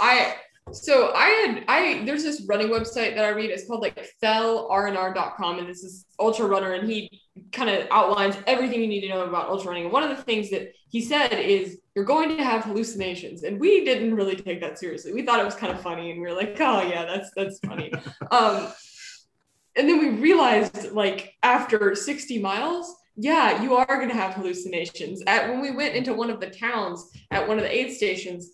I so I had I there's this running website that I read. It's called like fellrnr.com, and this is ultra runner, and he kind of outlines everything you need to know about ultra running. And one of the things that he said is you're going to have hallucinations, and we didn't really take that seriously. We thought it was kind of funny, and we were like, oh yeah, that's that's funny. [LAUGHS] um, and then we realized like after 60 miles yeah you are going to have hallucinations at when we went into one of the towns at one of the aid stations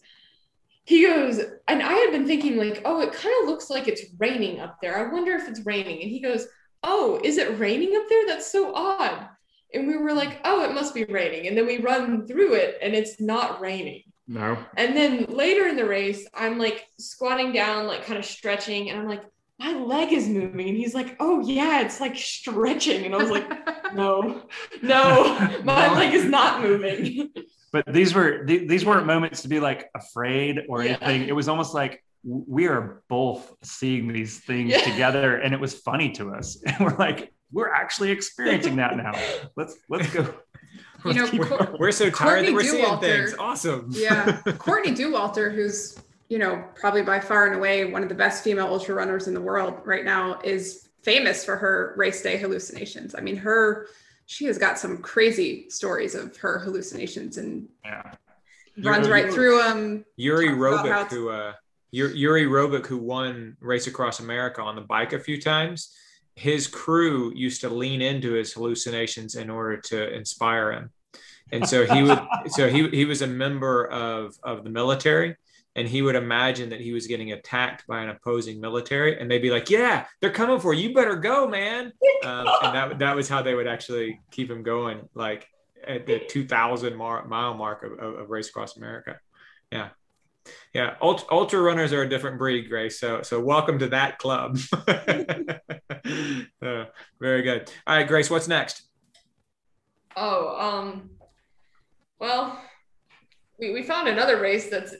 he goes and i had been thinking like oh it kind of looks like it's raining up there i wonder if it's raining and he goes oh is it raining up there that's so odd and we were like oh it must be raining and then we run through it and it's not raining no. and then later in the race, I'm like squatting down, like kind of stretching, and I'm like, my leg is moving. And he's like, oh, yeah, it's like stretching. And I was like, [LAUGHS] no, no, [LAUGHS] my leg is not moving. [LAUGHS] But these were th- these weren't moments to be like afraid or Yeah. anything. It was almost like we are both seeing these things Yeah. together, and it was funny to us. [LAUGHS] And we're like, we're actually experiencing that now. [LAUGHS] Let's let's go. You know, let's Cor- We're so tired that we're seeing things. Awesome. yeah. [LAUGHS] Courtney Dauwalter, who's, you know, probably by far and away one of the best female ultra runners in the world right now, is famous for her race day hallucinations. I mean, her, she has got some crazy stories of her hallucinations and yeah. runs Yuri- right through them. Jure Robič, who uh, Yuri Jure Robič, who won Race Across America on the bike a few times, his crew used to lean into his hallucinations in order to inspire him, and so he would. [LAUGHS] so he he was a member of of the military. And he would imagine that he was getting attacked by an opposing military, and they'd be like, "Yeah, they're coming for you. You better go, man." Um, and that that was how they would actually keep him going, like at the 2,000 mar- mile mark of, of, of Race Across America. Yeah. Yeah, ultra, ultra runners are a different breed, Grace. So, so welcome to that club. [LAUGHS] Uh, very good. All right, Grace, what's next? Oh, um, well, we, we found another race that's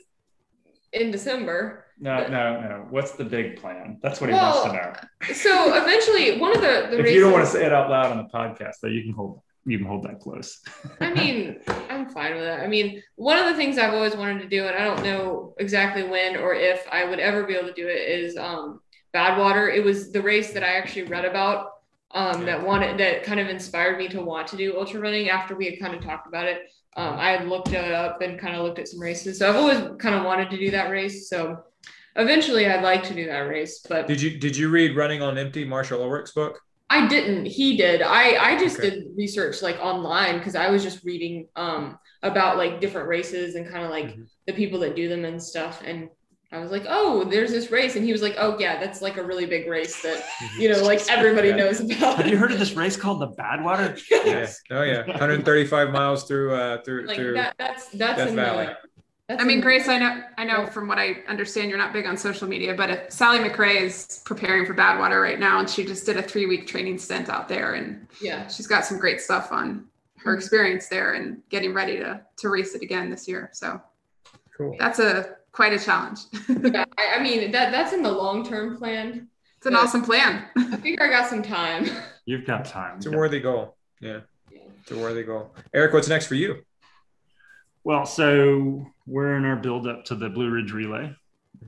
in December. No, no, no. What's the big plan? That's what he Well, wants to know. So eventually, one of the, the If races. you don't want to say it out loud on the podcast, though, you can hold you can hold that close. I mean, I'm fine with that. I mean, one of the things I've always wanted to do, and I don't know exactly when or if I would ever be able to do it, is um, Badwater. It was the race that I actually read about um, that wanted that kind of inspired me to want to do ultra running after we had kind of talked about it. Um, I had looked it up and kind of looked at some races, so I've always kind of wanted to do that race. So eventually, I'd like to do that race, but Did you did you read Running on Empty, Marshall Ulrich's book? I didn't. He did. I I just Okay. did research like online because I was just reading um about like different races and kind of like Mhm. the people that do them and stuff. And I was like, oh, there's this race, and he was like, oh yeah, that's like a really big race that [LAUGHS] you know like everybody [LAUGHS] Yeah. knows about. Have you heard of this [LAUGHS] race called the Badwater? Yeah. Oh yeah. 135 miles through uh through like through that? That's that's Death in Valley. That's I mean, Grace, I know, I know from what I understand, you're not big on social media, but if Sally McRae is preparing for Badwater right now, and she just did a three week training stint out there, and Yeah. she's got some great stuff on her experience there and getting ready to to race it again this year. So cool. that's a quite a challenge. [LAUGHS] yeah. I, I mean that that's in the long term plan. It's an awesome plan. [LAUGHS] I figure I got some time. [LAUGHS] You've got time. It's a worthy goal. Yeah. Yeah. It's a worthy goal. Eric, what's next for you? Well, so we're in our build up to the Blue Ridge Relay.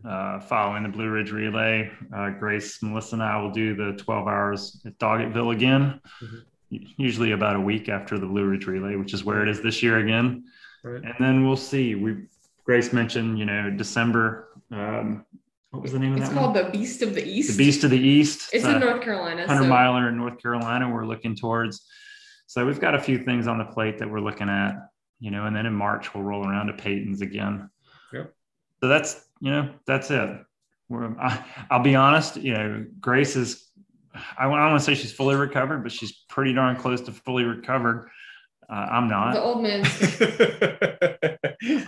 Uh, following the Blue Ridge Relay, uh, Grace, Melissa, and I will do the 12 hours at Doggettville again, Mhm. usually about a week after the Blue Ridge Relay, which is where it is this year again. Right. And then we'll see. We Grace mentioned, you know, December. Um, what was the name of It's that It's called one? the Beast of the East. The Beast of the East. It's Uh, in North Carolina. 100 so- miler in North Carolina we're looking towards. So we've got a few things on the plate that we're looking at, you know, and then in March we'll roll around to Peyton's again. Yep. So that's, you know, that's it. We're, I, I'll be honest, you know, Grace is, I don't want to say she's fully recovered, but she's pretty darn close to fully recovered. Uh, I'm not. The old man. [LAUGHS] [LAUGHS]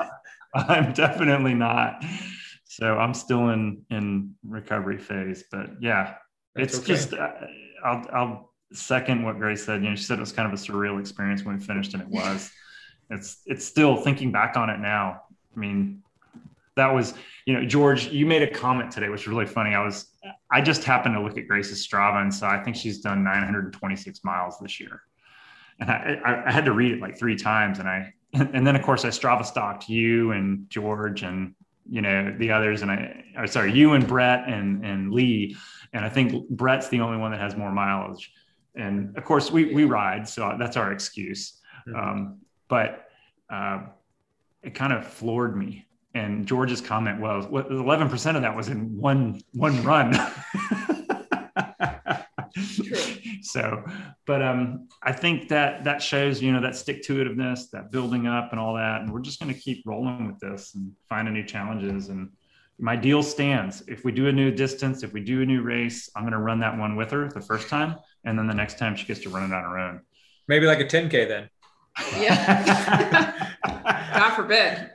[LAUGHS] I'm definitely not. So I'm still in in recovery phase, but yeah, That's it's okay. just uh, I'll I'll second what Grace said. You know, she said it was kind of a surreal experience when we finished, and it was. It's it's still thinking back on it now. I mean, that was you know George. You made a comment today, which was really funny. I was I just happened to look at Grace's Strava and saw I think she's done 926 miles this year, and I I, I had to read it like three times, and I and then of course I Strava stalked you and George and you know the others. And I or sorry you and Brett and and Lee. And I think Brett's the only one that has more mileage. And of course we we ride so that's our excuse. Mhm. um, but uh, it kind of floored me. And George's comment was 11% of that was in one one run [LAUGHS] so but um i think that that shows you know that stick to itiveness that building up and all that and we're just going to keep rolling with this and finding new challenges and my deal stands if we do a new distance if we do a new race i'm going to run that one with her the first time and then the next time she gets to run it on her own Maybe like a 10K then. Yeah. [LAUGHS] God forbid.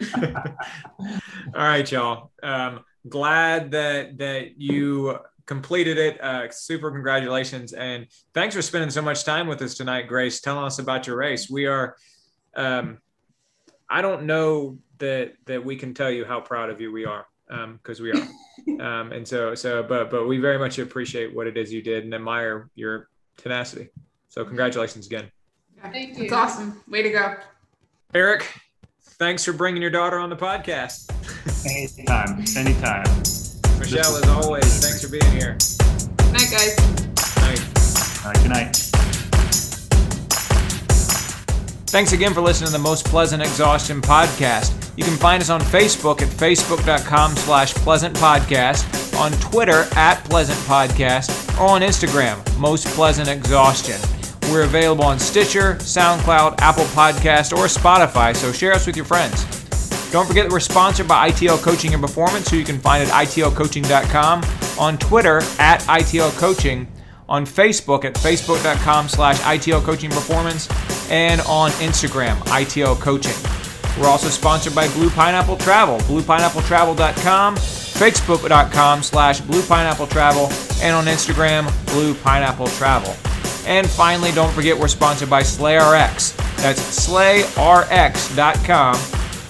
All right, y'all. Um, glad that that you completed it. Uh, super congratulations and thanks for spending so much time with us tonight, Grace. Telling us about your race. We are. Um, I don't know that that we can tell you how proud of you we are because we are. [LAUGHS] um, and so so but but we very much appreciate what it is you did and admire your tenacity. So congratulations again, Thank you. It's awesome. Way to go. Eric. Thanks for bringing your daughter on the podcast. anytime anytime Michelle, as always, thanks for being here. Good night, guys. Night. all right good night Thanks again for listening to the Most Pleasant Exhaustion podcast. You can find us on Facebook at facebook.com slash pleasant podcast, on Twitter at pleasant podcast, or on Instagram, Most Pleasant Exhaustion. We're available on Stitcher, SoundCloud, Apple Podcast, or Spotify, so share us with your friends. Don't forget that we're sponsored by ITL Coaching and Performance, who you can find at itlcoaching.com, on Twitter at ITL Coaching, on Facebook at facebook.com slash ITL Coaching Performance, and on Instagram, ITL Coaching. We're also sponsored by Blue Pineapple Travel, bluepineappletravel.com, facebook.com slash blue pineapple travel, and on Instagram, blue pineapple travel. And finally, don't forget we're sponsored by SlayRx. That's slayrx.com,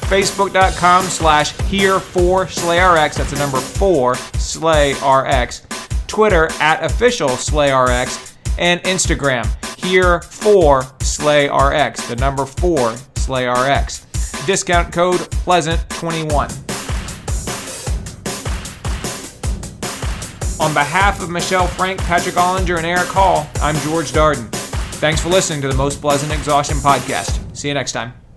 facebook.com slash here for SlayRx. That's the number four, SlayRx. Twitter at official SlayRx. And Instagram, here for SlayRx, the number four, SlayRx. Discount code Pleasant21. On behalf of Michelle Frank, Patrick Ollinger, and Eric Hall, I'm George Darden. Thanks for listening to the Most Pleasant Exhaustion Podcast. See you next time.